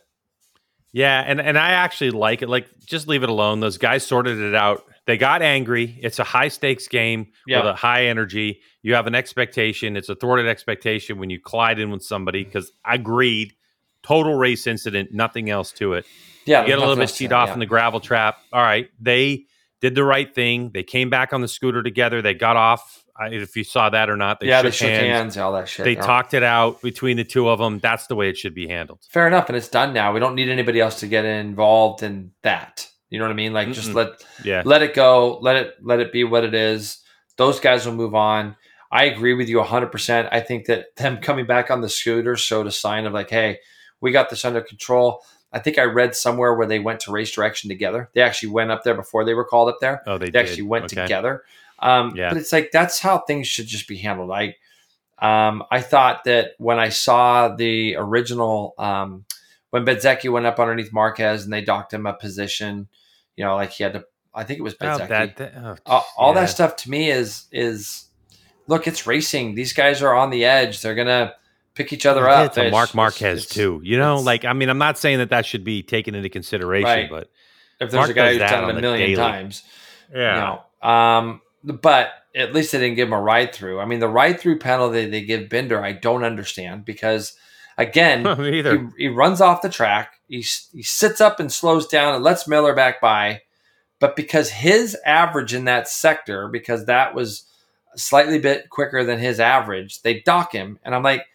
Yeah, and and I actually like it. Like, just leave it alone. Those guys sorted it out. They got angry. It's a high stakes game Yeah. with a high energy. You have an expectation. It's a thwarted expectation when you collide in with somebody. Because I agreed, total race incident, nothing else to it. Yeah, You get a little bit teed off yeah. in the gravel trap. All right, they did the right thing. They came back on the scooter together. They got off. I- If you saw that or not, they yeah, shook they shook hands. hands, all that shit. They Yeah. talked it out between the two of them. That's the way it should be handled. Fair enough, and it's done now. We don't need anybody else to get involved in that. You know what I mean? Like just Mm-mm. let Yeah. let it go. Let it let it be what it is. Those guys will move on. I agree with you 100%. I think that them coming back on the scooter showed a sign of like, hey, we got this under control. I think I read somewhere where they went to race direction together. They actually went up there before they were called up there. Oh, they, They actually went Okay. together. Um, Yeah. But it's like that's how things should just be handled. I um, I thought that when I saw the original um, when Bezzecchi went up underneath Marquez and they docked him a position, you know, like he had to. I think it was Oh, that, that- oh, all, all yeah. that stuff to me is is look, it's racing. These guys are on the edge. They're gonna pick each other up. It's a Marc Marquez it's- too. You know, like I mean, I'm not saying that that should be taken into consideration, Right. but If there's Mark a guy who's that done it a million daily. times, yeah, No. Um, but at least they didn't give him a ride through. I mean, the ride through penalty they give Binder, I don't understand because, again, he, he runs off the track. He, he sits up and slows down and lets Miller back by. But because his average in that sector, because that was slightly bit quicker than his average, they dock him. And I'm like,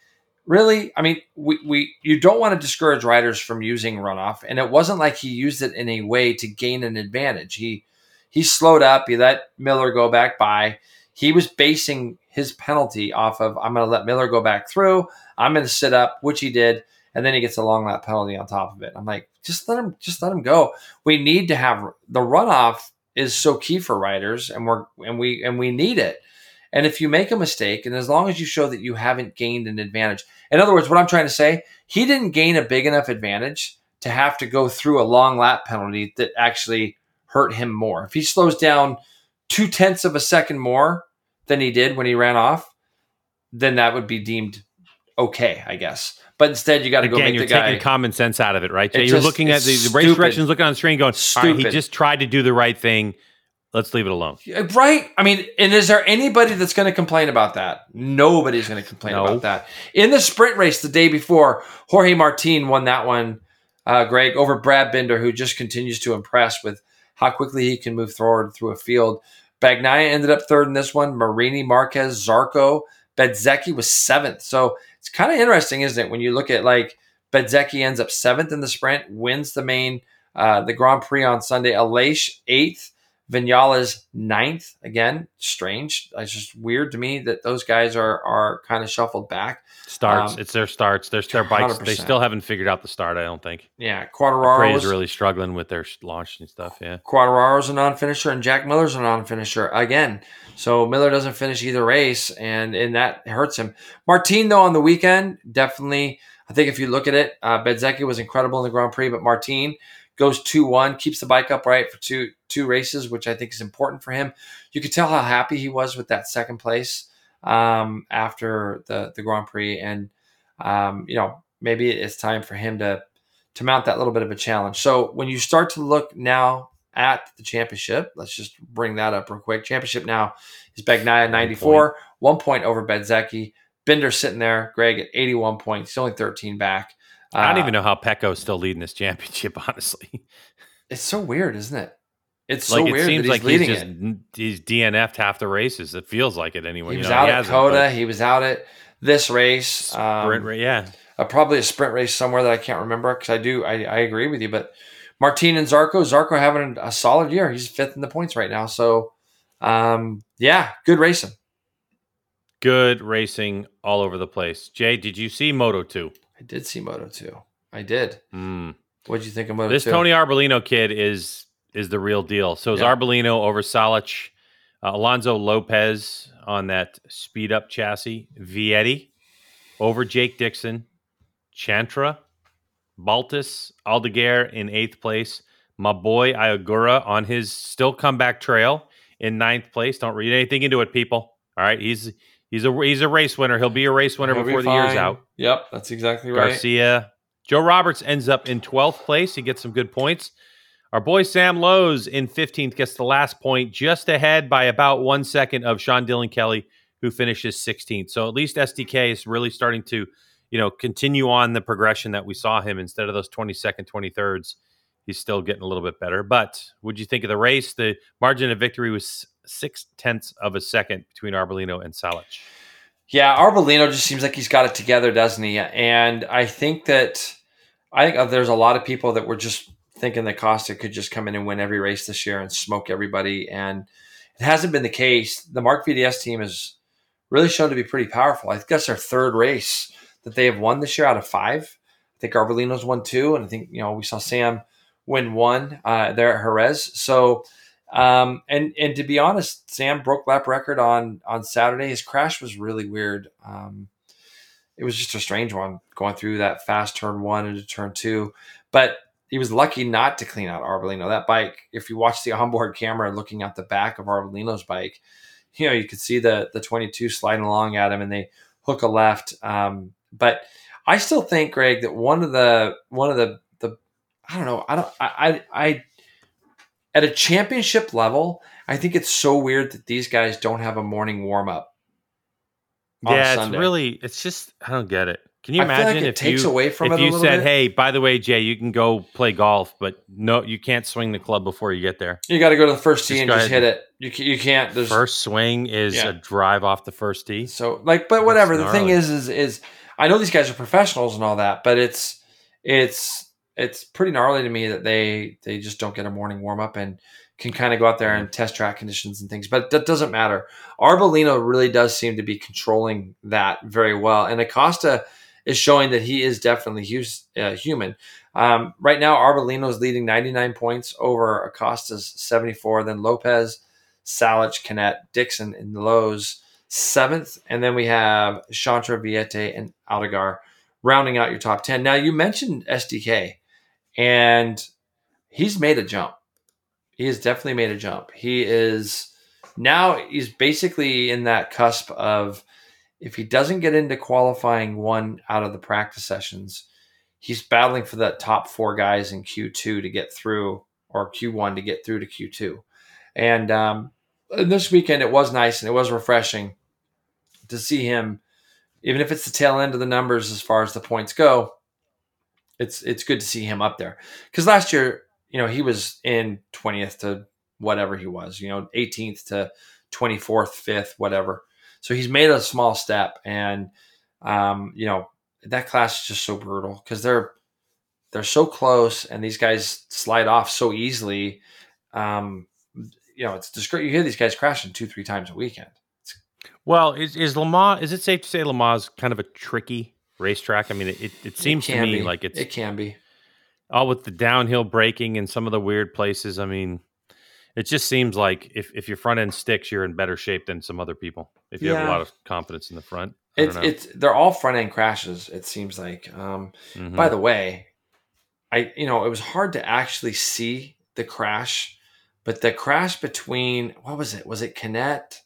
really? I mean, we, we you don't want to discourage riders from using runoff. And it wasn't like he used it in a way to gain an advantage. He he slowed up. He let Miller go back by. He was basing his penalty off of I'm going to let Miller go back through. I'm going to sit up, which he did, and then he gets a long lap penalty on top of it. I'm like, just let him, just let him go. We need to have the runoff is so key for riders, and we're and we and we need it. And if you make a mistake, and as long as you show that you haven't gained an advantage, in other words, what I'm trying to say, he didn't gain a big enough advantage to have to go through a long lap penalty that actually hurt him more. If he slows down two tenths of a second more than he did when he ran off, then that would be deemed okay, I guess. But instead, you got to go make you're the guy. taking common sense out of it, right? You're just- looking at the, the race directions, looking on the screen, going, "All right, he just tried to do the right thing. Let's leave it alone." Right? I mean, and is there anybody that's going to complain about that? Nobody's going to complain No. about that. In the sprint race the day before, Jorge Martin won that one, uh, Greg, over Brad Binder, who just continues to impress with how quickly he can move forward through a field. Bagnaia ended up third in this one. Marini, Marquez, Zarco, Bezzecchi was seventh. So it's kind of interesting, isn't it? When you look at like Bezzecchi ends up seventh in the sprint, wins the main, uh, the Grand Prix on Sunday. Aleix eighth. Vinales ninth. Again, strange. It's just weird to me that those guys are are kind of shuffled back. Starts. Um, it's their starts. There's their bikes. They 100%. still haven't figured out the start. I don't think. Yeah, Prey Quartararo is really struggling with their launch and stuff. Yeah. Quartararo's a non-finisher and Jack Miller's a non-finisher again. So Miller doesn't finish either race, and and that hurts him. Martin though on the weekend definitely. I think if you look at it, uh, Bezzecchi was incredible in the Grand Prix, but Martin goes two one, keeps the bike upright for two two races, which I think is important for him. You could tell how happy he was with that second place um, after the the Grand Prix, and um, you know maybe it's time for him to to mount that little bit of a challenge. So when you start to look now at the championship, let's just bring that up real quick. Championship now is Bagnaia 94, one point over Bezzecchi. Binder sitting there, Greg at 81 points. He's only 13 back. I don't Uh, even know how Pecco's still leading this championship. Honestly, It's so weird, isn't it? It's like so it weird seems he's like leading he's just it. he's DNF'd half the races. It feels like it anyway. He you was know, out he at COTA. He was out at this race. sprint Um, yeah. uh, probably a sprint race somewhere that I can't remember because I do. I, I agree with you, but Martin and Zarco, Zarco having a solid year. He's fifth in the points right now. So, um, yeah, good racing. good racing all over the place. Jay, did you see Moto 2? I did see Moto 2. I did. Mm. What did you think of Moto This 2? Tony Arbolino kid is is the real deal. So is Yeah. Arbolino over Salac, uh, Alonso Lopez on that speed up chassis, Vietti over Jake Dixon, Chantra, Baltus, Aldeguer in eighth place, my boy Ai Ogura on his still comeback trail in ninth place. Don't read anything into it, people. All right, he's he's a he's a race winner. He'll be a race winner He'll be before the year's out. Yep, that's exactly right. Garcia. Joe Roberts ends up in 12th place. He gets some good points. Our boy Sam Lowes in 15th gets the last point, just ahead by about one second of Sean Dylan Kelly, who finishes 16th. So at least SDK is really starting to, you know, continue on the progression that we saw him instead of those 22nd, 23rds. He's still getting a little bit better. But what'd you think of the race? The margin of victory was six tenths of a second between Arbolino and Salac. Yeah, Arbolino just seems like he's got it together, doesn't he? And I think that I think uh, there's a lot of people that were just thinking that Costa could just come in and win every race this year and smoke everybody, and it hasn't been the case. The Marc VDS team has really shown to be pretty powerful. I that's their third race that they have won this year out of five. I think Arbolino's won two, and I think you know we saw Sam win one uh, there at Jerez. So. Um, and and to be honest, Sam broke lap record on on Saturday. His crash was really weird. Um, it was just a strange one going through that fast turn one into turn two. But he was lucky not to clean out Arbolino. That bike, if you watch the onboard camera looking at the back of Arbolino's bike, you know you could see the the 22 sliding along at him, and they hook a left. Um, but I still think, Greg, that one of the one of the the I don't know. I don't. I I. I at a championship level, I think it's so weird that these guys don't have a morning warm up. Yeah, it's really it's just I don't get it. Can you I imagine like it if takes you away from if it you said, bit. "Hey, by the way, Jay, you can go play golf, but no, you can't swing the club before you get there. You got to go to the first tee and just hit it. You can, you can't. There's First swing is Yeah. a drive off the first tee. so like, but whatever. The thing is, is is I know these guys are professionals and all that, but it's it's it's pretty gnarly to me that they they just don't get a morning warm up and can kind of go out there and test track conditions and things. But that doesn't matter. Arbolino really does seem to be controlling that very well, and Acosta is showing that he is definitely uh, human. Um, right now, Arbolino is leading 99 points over Acosta's 74. Then Lopez, Salac, Canet, Dixon, and Lowes seventh. And then we have Chantra, Vietti, and Aldeguer rounding out your top 10. Now, you mentioned SDK, and he's made a jump. He has definitely made a jump. He is now, he's basically in that cusp of if he doesn't get into qualifying one out of the practice sessions, he's battling for that top four guys in Q2 to get through, or Q1 to get through to Q2. And, um, this weekend, it was nice and it was refreshing to see him, even if it's the tail end of the numbers as far as the points go. It's it's good to see him up there because last year, you know, he was in twentieth to whatever he was, you know, 18th to 24th, fifth, whatever. So he's made a small step, and um, you know that class is just so brutal because they're they're so close, and these guys slide off so easily. Um, you know, it's discre- you hear these guys crashing two, three times a weekend. Well, is is Le Mans? Is it safe to say Le Mans's kind of a tricky racetrack? I mean, it, it seems to me be. like it's it can be. all with the downhill braking and some of the weird places. I mean, it just seems like if, if your front end sticks, you're in better shape than some other people. If you have a lot of confidence in the front, I It's it's they're all front end crashes. It seems like. Um, Mhm. By the way, I you know it was hard to actually see the crash, but the crash between what was it? Was it Canet,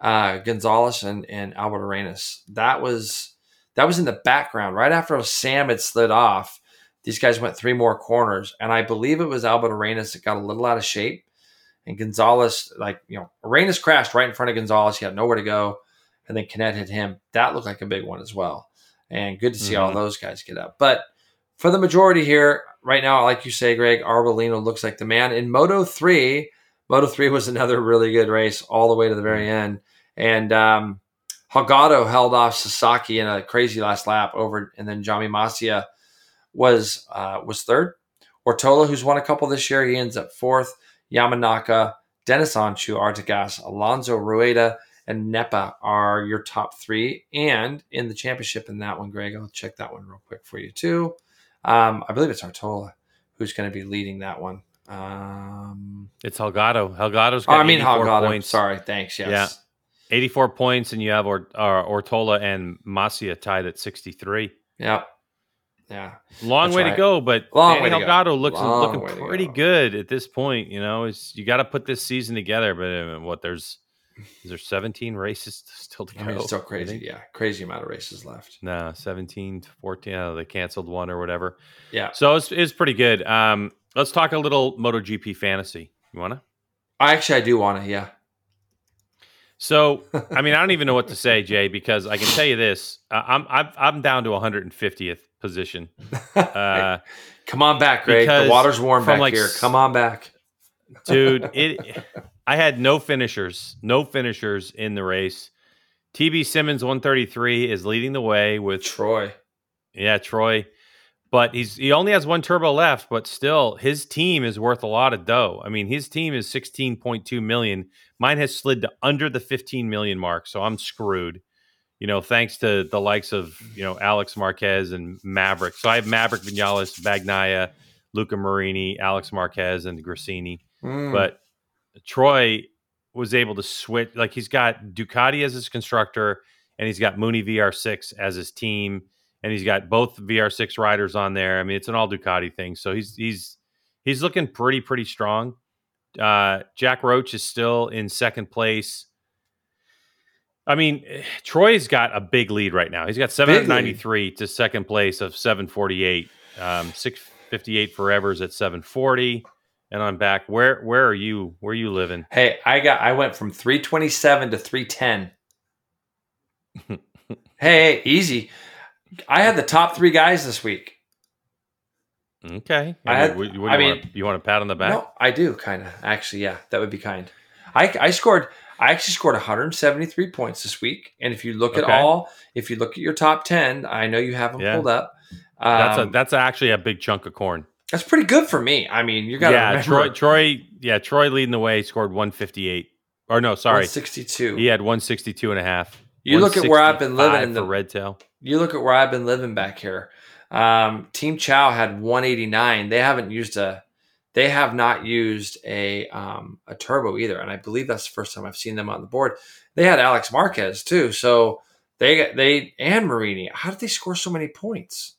uh, Gonzalez, and and Albert Arenas? That was that was in the background right after Sam had slid off. These guys went three more corners, and I believe it was Albert Arenas that got a little out of shape, and Gonzalez like you know Arenas crashed right in front of Gonzalez. He had nowhere to go, and then Canet hit him. That looked like a big one as well, and good to see all Mhm. those guys get up, but for the majority here right now, like you say, Greg, Arbolino looks like the man. In Moto 3, Moto 3 was another really good race all the way to the very end. And um, Holgado held off Sasaki in a crazy last lap over, and then Jaume Masia was uh, was third. Ortola, who's won a couple this year, he ends up fourth. Yamanaka, Deniz Oncu, Artigas, Alonso Rueda, and Nepa are your top three. And in the championship in that one, Greg, I'll check that one real quick for you too. Um, I believe it's Ortola who's going to be leading that one. Um, it's Holgado. Holgado's oh, got I mean 84 Holgado. points. Sorry, thanks. Yes. Yeah. 84 points, and you have or, uh, Ortola and Masia tied at 63. Yeah. Yeah. Long That's way right. to go, but Long Danny to go. Looks Long looking pretty go. good at this point. You know, it's you got to put this season together. But uh, what there's is there 17 races still to go? I mean, it's still crazy. Yeah. Crazy amount of races left. No, 17 to 14. Oh, they canceled one or whatever. Yeah. So it's, it's pretty good. Um, let's talk a little MotoGP fantasy. You want to? I actually, I do want to. Yeah. So, I mean, I don't even know what to say, Jay, because I can tell you this: uh, I'm I'm I'm down to 150th position. Uh, Come on back, Greg. The water's warm back like here. Come on back. dude, it. I had no finishers, no finishers in the race. TB Simmons 133 is leading the way with Troy. yeah Troy, but he's he only has one turbo left, but still his team is worth a lot of dough. I mean, his team is 16.2 million. Mine has slid to under the 15 million mark, so I'm screwed. You know, thanks to the likes of you know Alex Marquez and Maverick. So I have Maverick Vinales, Bagnaia, Luca Marini, Alex Marquez, and Gresini. Mm. But Troy was able to switch. Like he's got Ducati as his constructor, and he's got Mooney VR6 as his team, and he's got both VR6 riders on there. I mean, it's an all Ducati thing. So he's he's he's looking pretty pretty strong. Uh, Jack Roach is still in second place. I mean, Troy's got a big lead right now. He's got 793 to second place of 748. Um, 658 for Evers at 740 and I'm back. Where where are you? Where are you living? Hey, I got I went from 327 to 310. hey, hey, easy. I had the top three guys this week. Okay. I had- what, what I you mean- want? You want a pat on the back? No, I do kind of. Actually, yeah, that would be kind. I, I scored. I actually scored 173 points this week. And if you look at all, if you look at your top 10, I know you have them Yeah. pulled up. that's a Um, that's actually a big chunk of corn. that's pretty good for me. I mean, you got to Yeah, remember. Troy Troy yeah, Troy leading the way scored 158. Or no, sorry. 162. He had 162 and a half. You look at where I've been living in the Red Tail. you look at where I've been living back here. Um, Team Chow had 189. They haven't used a, they have not used a um, a turbo either, and I believe that's the first time I've seen them on the board. They had Alex Marquez too, so they got they and Marini. How did they score so many points?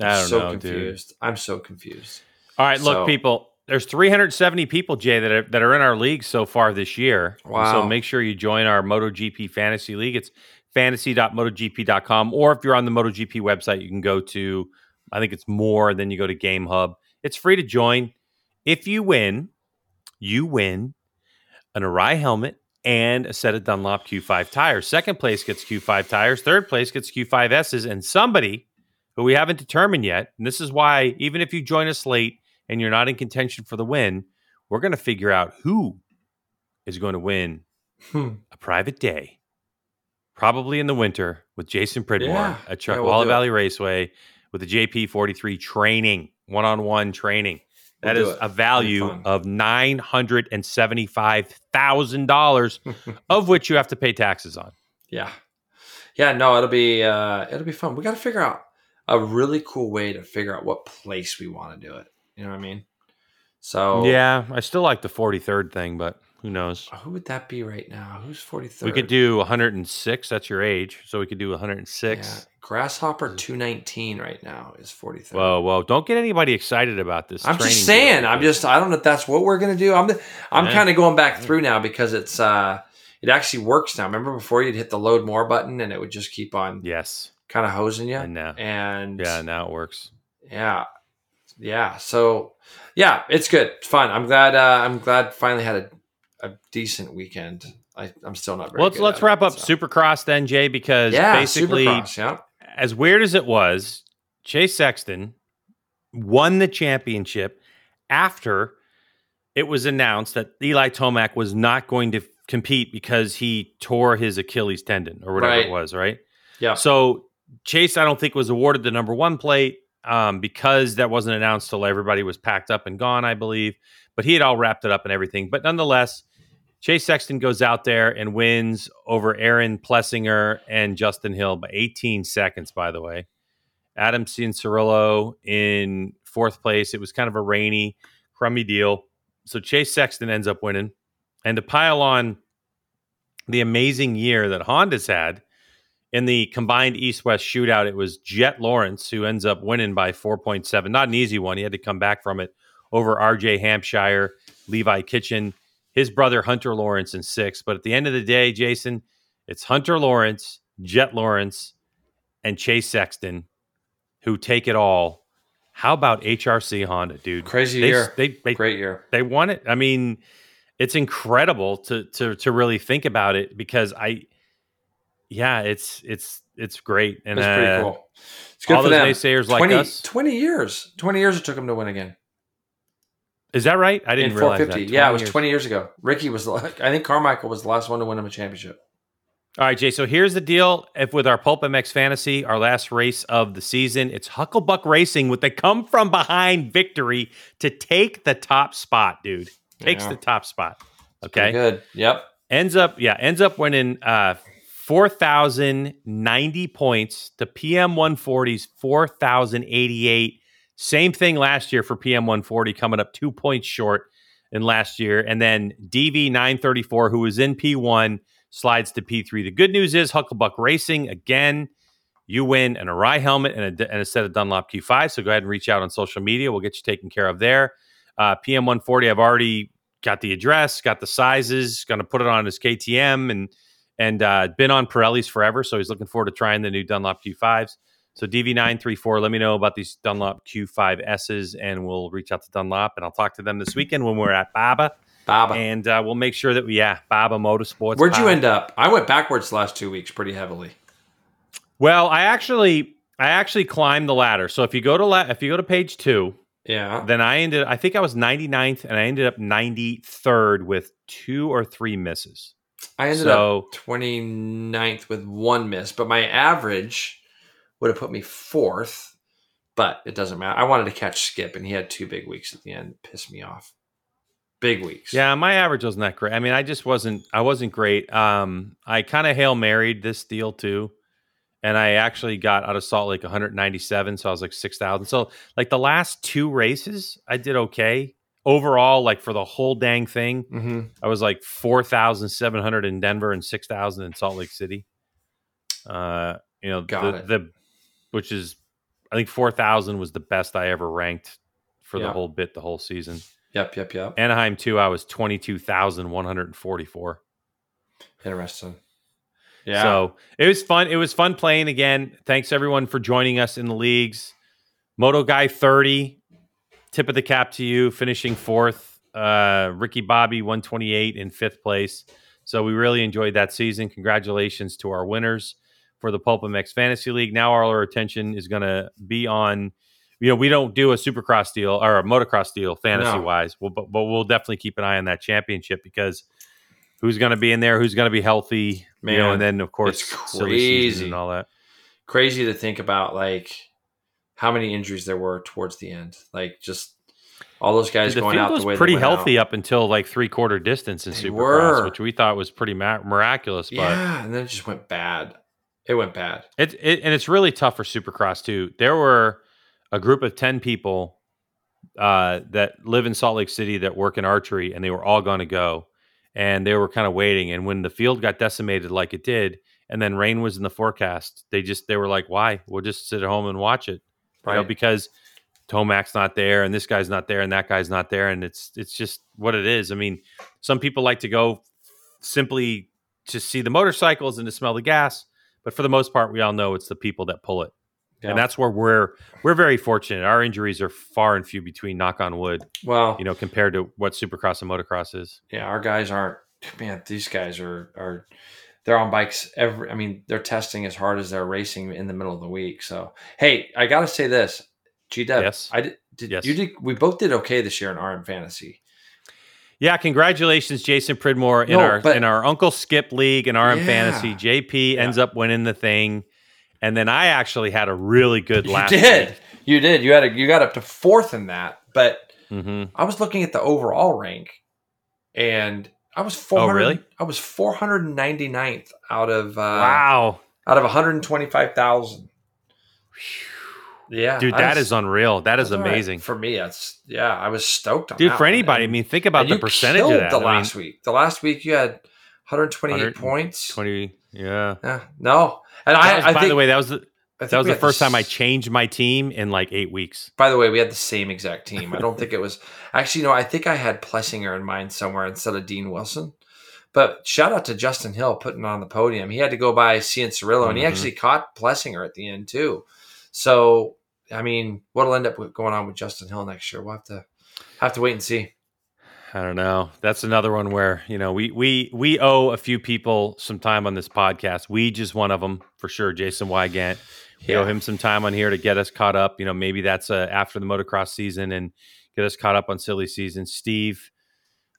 I don't so know, dude. confused. I'm so confused. All right, look, people. There's 370 people, Jay, that are, that are in our league so far this year. Wow. So make sure you join our MotoGP Fantasy League. It's fantasy.motogp.com. Or if you're on the MotoGP website, you can go to, I think it's more, then you go to Game Hub. It's free to join. If you win, you win an Arai helmet and a set of Dunlop Q5 tires. Second place gets Q5 tires. Third place gets Q5Ss. And somebody who we haven't determined yet, and this is why, even if you join us late and you're not in contention for the win, we're going to figure out who is going to win Hmm. a private day, probably in the winter, with Jason Pridmore Yeah. at Yeah, Chuckwalla we'll. Valley Raceway with the JP43 training, one on one training. We'll That is a value of nine hundred and seventy-five thousand dollars, of which you have to pay taxes on. Yeah. Yeah, no, it'll be uh it'll be fun. We got to figure out a really cool way to figure out what place we want to do it. You know what I mean? So Yeah, I still like the forty-third thing, but who knows? who would that be right now? Who's 43rd? We could do one hundred and six. That's your age, so we could do 106. yeah. Grasshopper 219 right now is 43rd. Whoa, whoa! Don't get anybody excited about this. I'm just saying. I'm just. I don't know if that's what we're gonna do. I'm. I'm Yeah. kind of going back through now because it's. uh It actually works now. Remember before you'd hit the load more button and it would just keep on yes, kind of hosing you. and now, And yeah, now it works. yeah yeah so yeah it's good it's fun i'm glad uh i'm glad finally had a, a decent weekend I, i'm still not very Well, let's let's wrap it, up so. Supercross then, Jay, because yeah basically, Supercross, yeah as weird as it was, Chase Sexton won the championship after it was announced that Eli Tomac was not going to compete because he tore his Achilles tendon or whatever Right. it was, right? yeah So Chase, I don't think was awarded the number one plate um, because that wasn't announced till everybody was packed up and gone, I believe. But he had all wrapped it up and everything. But nonetheless, Chase Sexton goes out there and wins over Aaron Plessinger and Justin Hill by 18 seconds, by the way. Adam Cianciarulo in fourth place. It was kind of a rainy, crummy deal. So Chase Sexton ends up winning. And to pile on the amazing year that Honda's had in the combined East West shootout, it was Jett Lawrence who ends up winning by 4.7. Not an easy one. He had to come back from it over RJ Hampshire, Levi Kitchen his brother Hunter Lawrence in six. But at the end of the day, Jason, it's Hunter Lawrence, Jet Lawrence, and Chase Sexton who take it all. How about HRC Honda, dude? Crazy they, year. They, they, Great year. They won it. I mean, it's incredible to to to really think about it because I, yeah, it's it's it's great and That's uh, cool. It's good all for those them. naysayers like 20, us. 20 years. 20 years it took them to win again. Is that right? I didn't in realize that. 450. Yeah, it was years. 20 years ago. Ricky was, the- I think Carmichael was the last one to win him a championship. All right, Jay. So here's the deal. If with our Pulp MX Fantasy, our last race of the season, it's Hucklebuck Racing with the come from behind victory to take the top spot, dude. Takes Yeah. the top spot. Pretty Okay. good. Yep. Ends up, yeah, ends up winning uh 4,090 points to PM 140's 4,088. Same thing last year for PM 140, coming up two points short in last year. And then DV 934, who was in P1, slides to P3. The good news is Hucklebuck Racing, again, you win an Arai helmet and a, and a set of Dunlop Q5. So go ahead and reach out on social media. We'll get you taken care of there. Uh, PM 140, I've already got the address, got the sizes, going to put it on his KTM and and uh, been on Pirelli's forever. So he's looking forward to trying the new Dunlop Q5s. So DV934, let me know about these Dunlop Q5Ss and we'll reach out to Dunlop and I'll talk to them this weekend when we're at Barber. Barber. And uh, we'll make sure that we, yeah, Barber Motorsports. Where'd you end up? I went backwards the last two weeks pretty heavily. Well, I actually, I actually climbed the ladder. So if you go to la- if you go to page two, Yeah. then I ended. I think I was 99th, and I ended up 93rd with two or three misses. I ended So- up 29th with one miss, but my average would have put me fourth, but it doesn't matter. I wanted to catch Skip, and he had two big weeks at the end. Pissed me off. Big weeks. Yeah, my average wasn't that great. I mean, I just wasn't. I wasn't great. Um, I kind of hail married this deal too, and I actually got out of Salt Lake 197, so I was like 6,000. So like the last two races, I did okay overall. Like for the whole dang thing, hmm I was like 4,700 in Denver and 6,000 in Salt Lake City. Uh, you know, the, the which is I think 4,000 was the best I ever ranked for the whole bit the whole season. Yep, yep, yep. Anaheim too, I was 22,144. Interesting. Yeah. So it was fun. It was fun playing again. Thanks everyone for joining us in the leagues. Moto Guy 30, tip of the cap to you, finishing fourth. Uh, Ricky Bobby 128 in fifth place. So we really enjoyed that season. Congratulations to our winners for the Pulp MX Fantasy League. Now all our attention is going to be on, you know, we don't do a Supercross deal or a motocross deal fantasy No. wise, well, but, but we'll definitely keep an eye on that championship because who's going to be in there, who's going to be healthy, you know, Man, and then of course it's crazy. and all that. crazy to think about like how many injuries there were towards the end. Like just all those guys the going out was the way they pretty healthy out. up until like three quarter distance in They Supercross, were. which we thought was pretty ma- miraculous. But Yeah, and then it just went bad. It went bad. it, it and it's really tough for Supercross too. There were a group of ten people uh, that live in Salt Lake City that work in archery, and they were all going to go, and they were kind of waiting. And when the field got decimated like it did, and then rain was in the forecast, they just they were like, "Why? We'll just sit at home and watch it." You know, Right. because Tomac's not there and this guy's not there and that guy's not there and it's it's just what it is. I mean, some people like to go simply to see the motorcycles and to smell the gas, but for the most part, we all know it's the people that pull it, Yeah. and that's where we're we're very fortunate. Our injuries are far and few between. Knock on wood, well, you know, compared to what Supercross and motocross is. yeah, our guys aren't. Man, these guys are are they're on bikes every. I mean, they're testing as hard as they're racing in the middle of the week. So, hey, I gotta say this, G Dub. Yes. I did. did Yes. You did. We both did okay this year in RM fantasy. Yeah, congratulations, Jason Pridmore in No, our but- in our Uncle Skip League and RM Yeah. Fantasy. JP ends up winning the thing, and then I actually had a really good You last. did. You did. You had a, you got up to fourth in that, but hmm I was looking at the overall rank, and I was 400, Oh, really? I was 499th out of uh, wow, out of 125,000. Yeah, dude, I that was- is unreal. That is all right. amazing, for me. That's yeah, I was stoked on dude. For anybody, I mean, think about and the percentage of that. The I mean, last week, the last week you had 128 100 points. twenty. Yeah. Yeah, no, and That I, was- I by think the way, that was the, that was the first time I changed my team in like eight weeks. By the way, we had the same exact team. I don't think it was actually. No, I think I had Plessinger in mind somewhere instead of Dean Wilson. But shout out to Justin Hill putting on the podium. He had to go by Cian Cirillo, and he Mhm. actually caught Plessinger at the end too. So, I mean, what'll end up going on with Justin Hill next year? We'll have to have to wait and see. I don't know. That's another one where you know we we we owe a few people some time on this podcast. We just one of them for sure. Jason Weigandt. We owe him some time on here to get us caught up. You know, maybe that's uh, after the motocross season and get us caught up on silly season. Steve,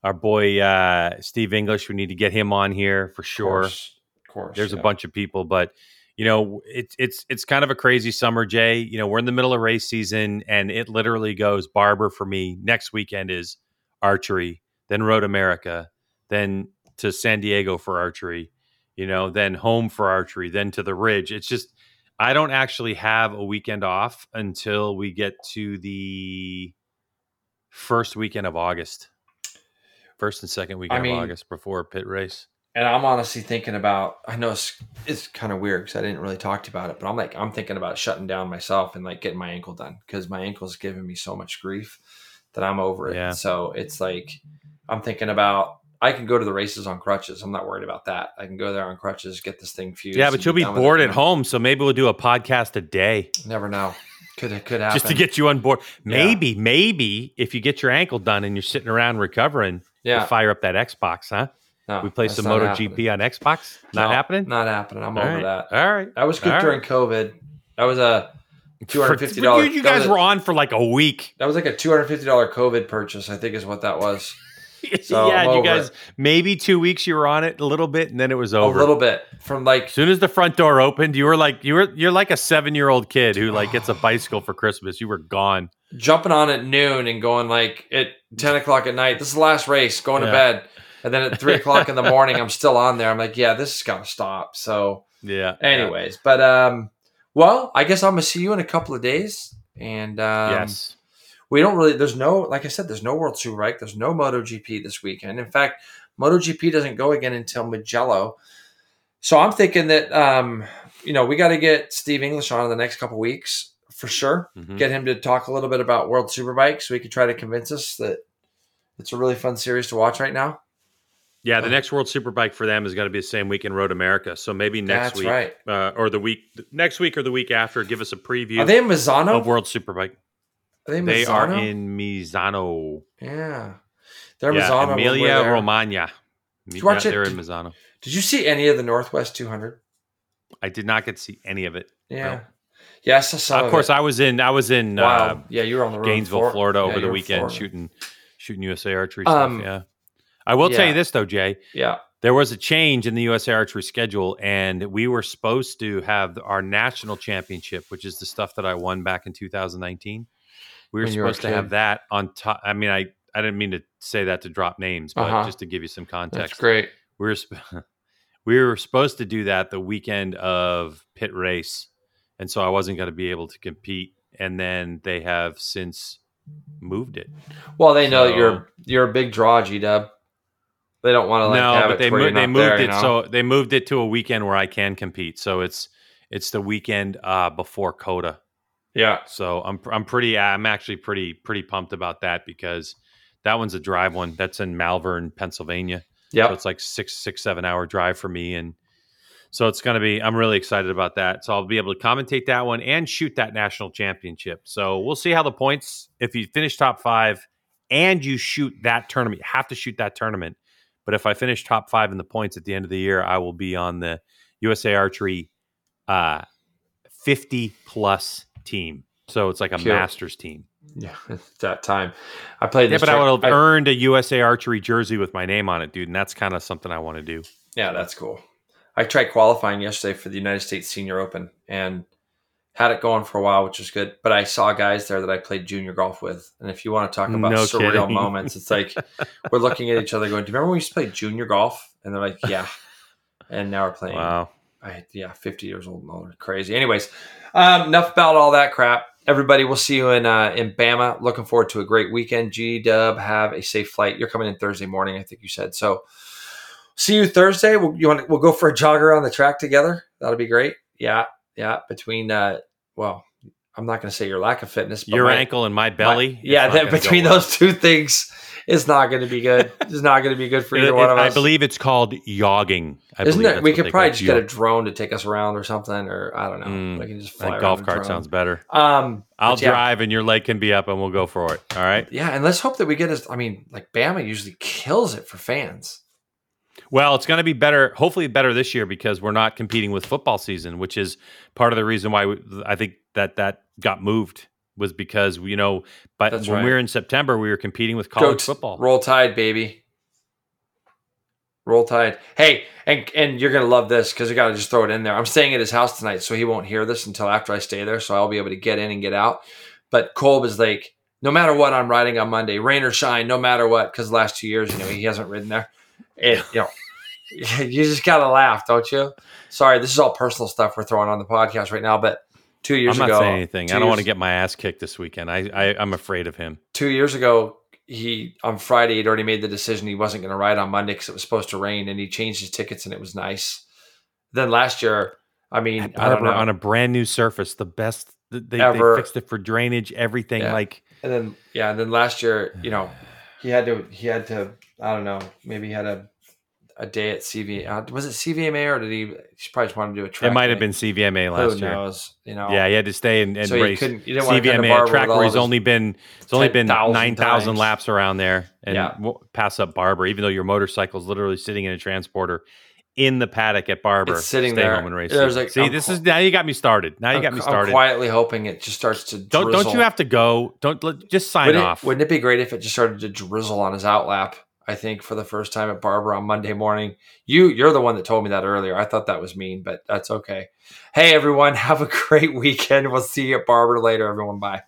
our boy uh, Steve English, we need to get him on here for Of sure. course, of course. There's a bunch of people, but you know, it's it's it's kind of a crazy summer, Jay. You know, we're in the middle of race season, and it literally goes Barber for me. Next weekend is archery, then Road America, then to San Diego for archery. You know, then home for archery, then to the Ridge. It's just I don't actually have a weekend off until we get to the first weekend of August. First and second weekend mean- of August before PittRace. And I'm honestly thinking about. I know it's, it's kind of weird because I didn't really talk about it, but I'm like I'm thinking about shutting down myself and like getting my ankle done because my ankle's giving me so much grief that I'm over it. Yeah. So it's like I'm thinking about. I can go to the races on crutches. I'm not worried about that. I can go there on crutches, get this thing fused. Yeah, but you'll be with bored at home, so maybe we'll do a podcast a day Never know. Could it could happen just to get you on board. Yeah. Maybe, maybe if you get your ankle done and you're sitting around recovering, yeah. we'll fire up that Xbox, huh? No, we play some MotoGP on Xbox. Not No, happening. Not happening. I'm All over right. that. All right. That was good All during COVID. That was a two hundred fifty dollars. You, you guys were on for like a week. That was like a two hundred fifty dollar COVID purchase. I think is what that was. So, yeah, you guys it. maybe two weeks you were on it a little bit, and then it was over. A little bit from like As soon as the front door opened, you were like you were you're like a seven year old kid who like gets a bicycle for Christmas. You were gone. jumping on at noon and going like at ten o'clock at night. This is the last race. Going to bed. And then at three o'clock in the morning, I'm still on there. I'm like, yeah, this has got to stop. So, Yeah. anyways, but um, well, I guess I'm gonna see you in a couple of days. And um, yes. We don't really there's no like i said there's no world superbike there's no MotoGP this weekend in fact MotoGP doesn't go again until Mugello so i'm thinking that um you know we got to get steve english on in the next couple weeks for sure Mhm. get him to talk a little bit about world superbike so he could try to convince us that it's a really fun series to watch right now Yeah, the next World Superbike for them is going to be the same week in Road America. So maybe next That's week, right. uh, or the week next week or the week after, give us a preview are they in Misano? of World Superbike. Are they, they are in Misano. yeah they're yeah, Misano Emilia. Romagna. you watch Yeah, it? They're in Misano. did you see any of the northwest 200 I did not get to see any of it. yeah No. yeah I saw of course, I was in. I was in Wow. uh, yeah, you were on the road. Gainesville, Florida, yeah, over the weekend shooting shooting USA archery Um, stuff. Yeah, I will tell you this though, Jay. Yeah. There was a change in the USA archery schedule, and we were supposed to have our national championship, which is the stuff that I won back in 2019. We were When you were a supposed to have that on top. I mean, I I didn't mean to say that to drop names, but Uh-huh. just to give you some That's context, great. we were sp- we were supposed to do that the weekend of PittRace, and so I wasn't going to be able to compete. And then they have since moved it. Well, they know So- you're you're a big draw, G Dub. They don't want to like no, have but they moved they moved there, it you know? so they moved it to a weekend where I can compete. So it's it's the weekend uh, before Coda. Yeah, So I'm I'm pretty I'm actually pretty pretty pumped about that because that one's a drive one. That's in Malvern, Pennsylvania. So yeah. it's like six six seven hour drive for me, and so it's going to be. I'm really excited about that. So I'll be able to commentate that one and shoot that national championship. So we'll see how the points. If you finish top five and you shoot that tournament, you have to shoot that tournament. But if I finish top five in the points at the end of the year, I will be on the USA Archery uh, 50 plus team. So it's like a Cute. masters team. Yeah, that time. I played. Yeah, but I would have earned a USA Archery jersey with my name on it, dude. And that's kind of something I want to do. Yeah, that's cool. I tried qualifying yesterday for the United States Senior Open and had it going for a while, which was good. But I saw guys there that I played junior golf with, and if you want to talk about No surreal kidding. moments, it's like we're looking at each other going, "Do you remember when we used to play junior golf?" And they're like, "Yeah." And now we're playing. Wow. I, yeah, 50 years old and older. Crazy. Anyways, um, enough about all that crap. Everybody, we'll see you in uh, in Bama. Looking forward to a great weekend. G Dub, have a safe flight. You're coming in Thursday morning, I think you said. So, see you Thursday. We'll you want we'll go for a jogger on the track together. That'll be great. Yeah, yeah. Between uh, well, I'm not going to say your lack of fitness, but Your my- ankle and my my- belly. it's yeah, that, between well. those two things, it's not going to be good. It's not going to be good for It- either it- one of us. I believe it's called yogging. I Isn't believe there? We could probably just it. get a drone to take us around or something, or I don't know. Mm, we can just fly That golf cart sounds better. Um, I'll yeah. drive and your leg can be up and we'll go for it. All right. Yeah, and let's hope that we get as I mean, like Bama usually kills it for fans. Well, it's going to be better, hopefully better this year because we're not competing with football season, which is part of the reason why we, I think that that got moved was because you know, but That's when right. we were in September, we were competing with college football. Roll Tide, baby. Roll Tide. Hey, and and you're gonna love this because I gotta just throw it in there. I'm staying at his house tonight, so he won't hear this until after I stay there, so I'll be able to get in and get out. But Kolb is like, no matter what I'm riding on Monday, rain or shine, no matter what, because last two years, you know, he hasn't ridden there. It, you know, you just gotta laugh, don't you? Sorry, this is all personal stuff we're throwing on the podcast right now, but two years ago. I'm not ago, saying anything. I don't want to get my ass kicked this weekend. I, I I'm afraid of him. two years ago, he on Friday he'd already made the decision he wasn't going to ride on Monday because it was supposed to rain, and he changed his tickets and it was nice. Then last year, I mean, I don't know, on a brand new surface, the best. They, they Ever. fixed it for drainage, everything. Yeah. Like and then yeah, and then last year, you know, he had to he had to I don't know, maybe he had a a day at CV. Uh, was it CVMA or did he? He probably just wanted to do a track. it might have been CVMA Who last year. knows? You know, Yeah, he had to stay and, and So you race couldn't- you didn't wanna come to CVMA, a track where he's only been it's only been nine thousand laps around there and Yeah. pass up Barber, even though your motorcycle is literally sitting in a transporter in the paddock at Barber. It's sitting stay there. home and race. There's like- See, I'm this qu- is now you got me started. Now you I'm, got me I'm started. quietly hoping it just starts to. Don't don't you have to go? Don't let- just sign Wouldn't off. It, wouldn't it be great if it just started to drizzle on his outlap? I think for the first time at Barber on Monday morning. You you're the one that told me that earlier. I thought that was mean, but that's okay. Hey everyone, have a great weekend. We'll see you at Barber later. Everyone, bye.